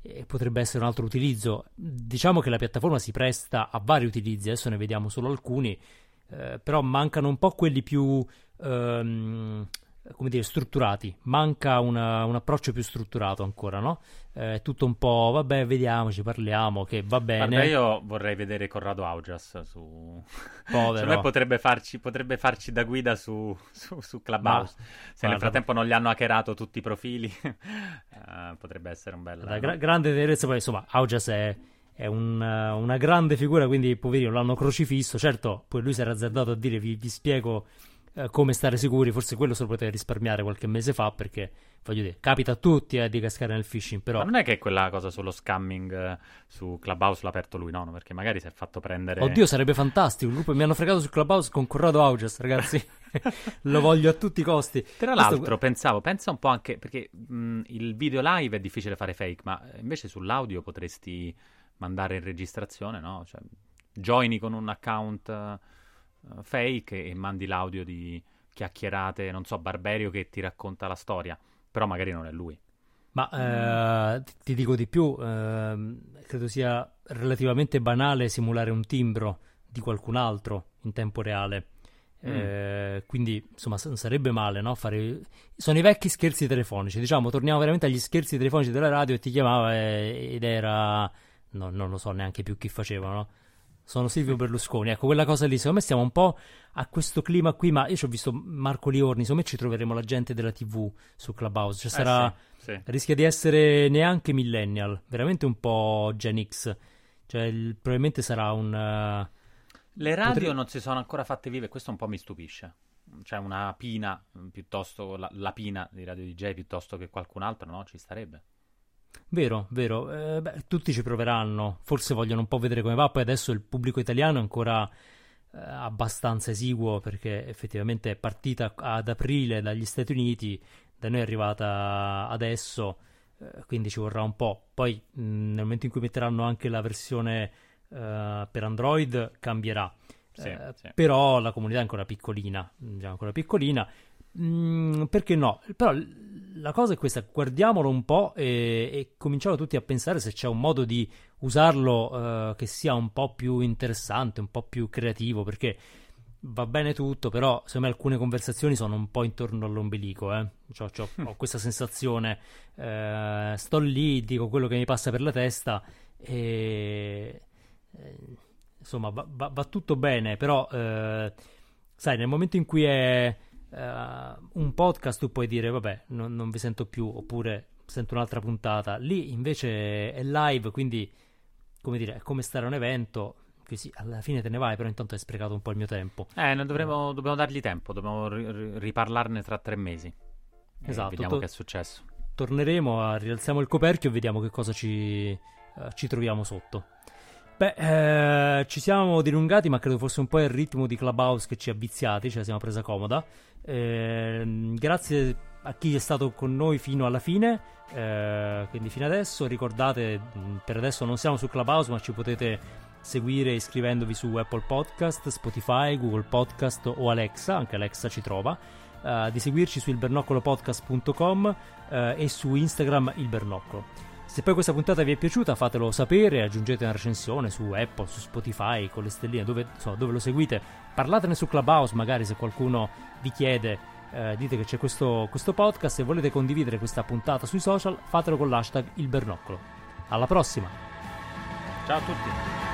Speaker 1: e potrebbe essere un altro utilizzo. Diciamo che la piattaforma si presta a vari utilizzi, adesso ne vediamo solo alcuni, eh, però mancano un po' quelli più. ehm, come dire, strutturati, manca una- un approccio più strutturato ancora, no? Eh, È tutto un po', vabbè, vediamoci, parliamo, che va bene.
Speaker 2: Guarda, io vorrei vedere Corrado Augias su...
Speaker 1: Povero.
Speaker 2: Secondo me potrebbe farci, potrebbe farci da guida su, su, su Clubhouse.
Speaker 1: Ma-
Speaker 2: Se nel
Speaker 1: guarda-
Speaker 2: frattempo non gli hanno hackerato tutti i profili, [laughs] eh, potrebbe essere un bel...
Speaker 1: Da gra- grande tenerezza, poi insomma, Augias è, è un, eh, una grande figura, quindi poverino l'hanno crocifisso. Certo, poi lui si era azzardato a dire vi, vi spiego eh, come stare sicuri, forse quello se lo poteva risparmiare qualche mese fa, perché voglio dire, capita a tutti eh, di cascare nel phishing, però
Speaker 2: Ma non è che quella cosa sullo scamming eh, su Clubhouse l'ha aperto lui, no? No, Perché magari si è fatto prendere...
Speaker 1: Oddio, sarebbe fantastico. Il gruppo mi hanno fregato su Clubhouse con Corrado Augias, ragazzi. [laughs] Lo voglio a tutti i costi.
Speaker 2: Tra
Speaker 1: Questo-
Speaker 2: l'altro, pensavo, pensa un po' anche perché mh, il video live è difficile fare fake, ma invece sull'audio potresti mandare in registrazione, no? Cioè, joini con un account eh, fake e mandi l'audio di chiacchierate, non so, Barberio che ti racconta la storia, però magari non è lui.
Speaker 1: Ma eh, ti- dico di più, ehm, credo sia relativamente banale simulare un timbro di qualcun altro in tempo reale. Eh, quindi insomma non sarebbe male no? fare sono i vecchi scherzi telefonici diciamo torniamo veramente agli scherzi telefonici della radio e ti chiamava eh, ed era no, non lo so neanche più chi faceva no? Sono Silvio Berlusconi ecco quella cosa lì secondo me stiamo un po' a questo clima qui ma io ci ho visto Marco Liorni secondo me ci troveremo la gente della tv su Clubhouse cioè
Speaker 2: Eh,
Speaker 1: sarà
Speaker 2: sì, sì.
Speaker 1: rischia di essere neanche millennial veramente un po' Gen X cioè il- probabilmente sarà un eh,
Speaker 2: Le radio
Speaker 1: Potre-
Speaker 2: non si sono ancora fatte vive, questo un po' mi stupisce. Cioè una pina, piuttosto la, la pina di Radio DJ piuttosto che qualcun altro, no? Ci starebbe.
Speaker 1: Vero, vero. Eh, beh, tutti ci proveranno. Forse vogliono un po' vedere come va. Poi adesso il pubblico italiano è ancora eh, abbastanza esiguo perché effettivamente è partita ad aprile dagli Stati Uniti, da noi è arrivata adesso, eh, quindi ci vorrà un po'. Poi mh, nel momento in cui metteranno anche la versione eh, per Android cambierà.
Speaker 2: Sì,
Speaker 1: Eh,
Speaker 2: sì.
Speaker 1: Però la comunità è ancora piccolina, già ancora piccolina. Mm, perché no? Però la cosa è questa, guardiamolo un po' e, e cominciamo tutti a pensare se c'è un modo di usarlo eh, che sia un po' più interessante, un po' più creativo, perché va bene tutto, però secondo me alcune conversazioni sono un po' intorno all'ombelico, eh. C'ho- c'ho- ho questa sensazione, eh, sto lì, dico quello che mi passa per la testa e... eh, insomma, va, va- va tutto bene, però, eh, sai, nel momento in cui è eh, un podcast, tu puoi dire, vabbè, non, non vi sento più, oppure sento un'altra puntata. Lì invece è live, quindi, come dire, è come stare a un evento. Sì, alla fine te ne vai, però intanto hai sprecato un po' il mio tempo.
Speaker 2: Eh, non dovremo, dobbiamo dargli tempo, dobbiamo ri- ri- riparlarne tra tre mesi.
Speaker 1: Esatto,
Speaker 2: Vediamo
Speaker 1: to-
Speaker 2: che è successo.
Speaker 1: torneremo, a- rialziamo il coperchio e vediamo che cosa ci, eh, ci troviamo sotto. Beh, eh, ci siamo dilungati, ma credo fosse un po' il ritmo di Clubhouse che ci ha viziati, ce la siamo presa comoda. Ehm, grazie a chi è stato con noi fino alla fine, eh, quindi fino adesso. Ricordate, mh, per adesso non siamo su Clubhouse, ma ci potete seguire iscrivendovi su Apple Podcast, Spotify, Google Podcast o Alexa, anche Alexa ci trova. eh, di seguirci su ilbernoccolopodcast.com eh, e su Instagram il Bernoccolo. Se poi questa puntata vi è piaciuta, fatelo sapere, aggiungete una recensione su Apple, su Spotify, con le stelline, dove, so, dove lo seguite. Parlatene su Clubhouse, magari se qualcuno vi chiede, eh, dite che c'è questo, questo podcast e volete condividere questa puntata sui social, fatelo con l'hashtag il bernoccolo. Alla prossima!
Speaker 2: Ciao a tutti!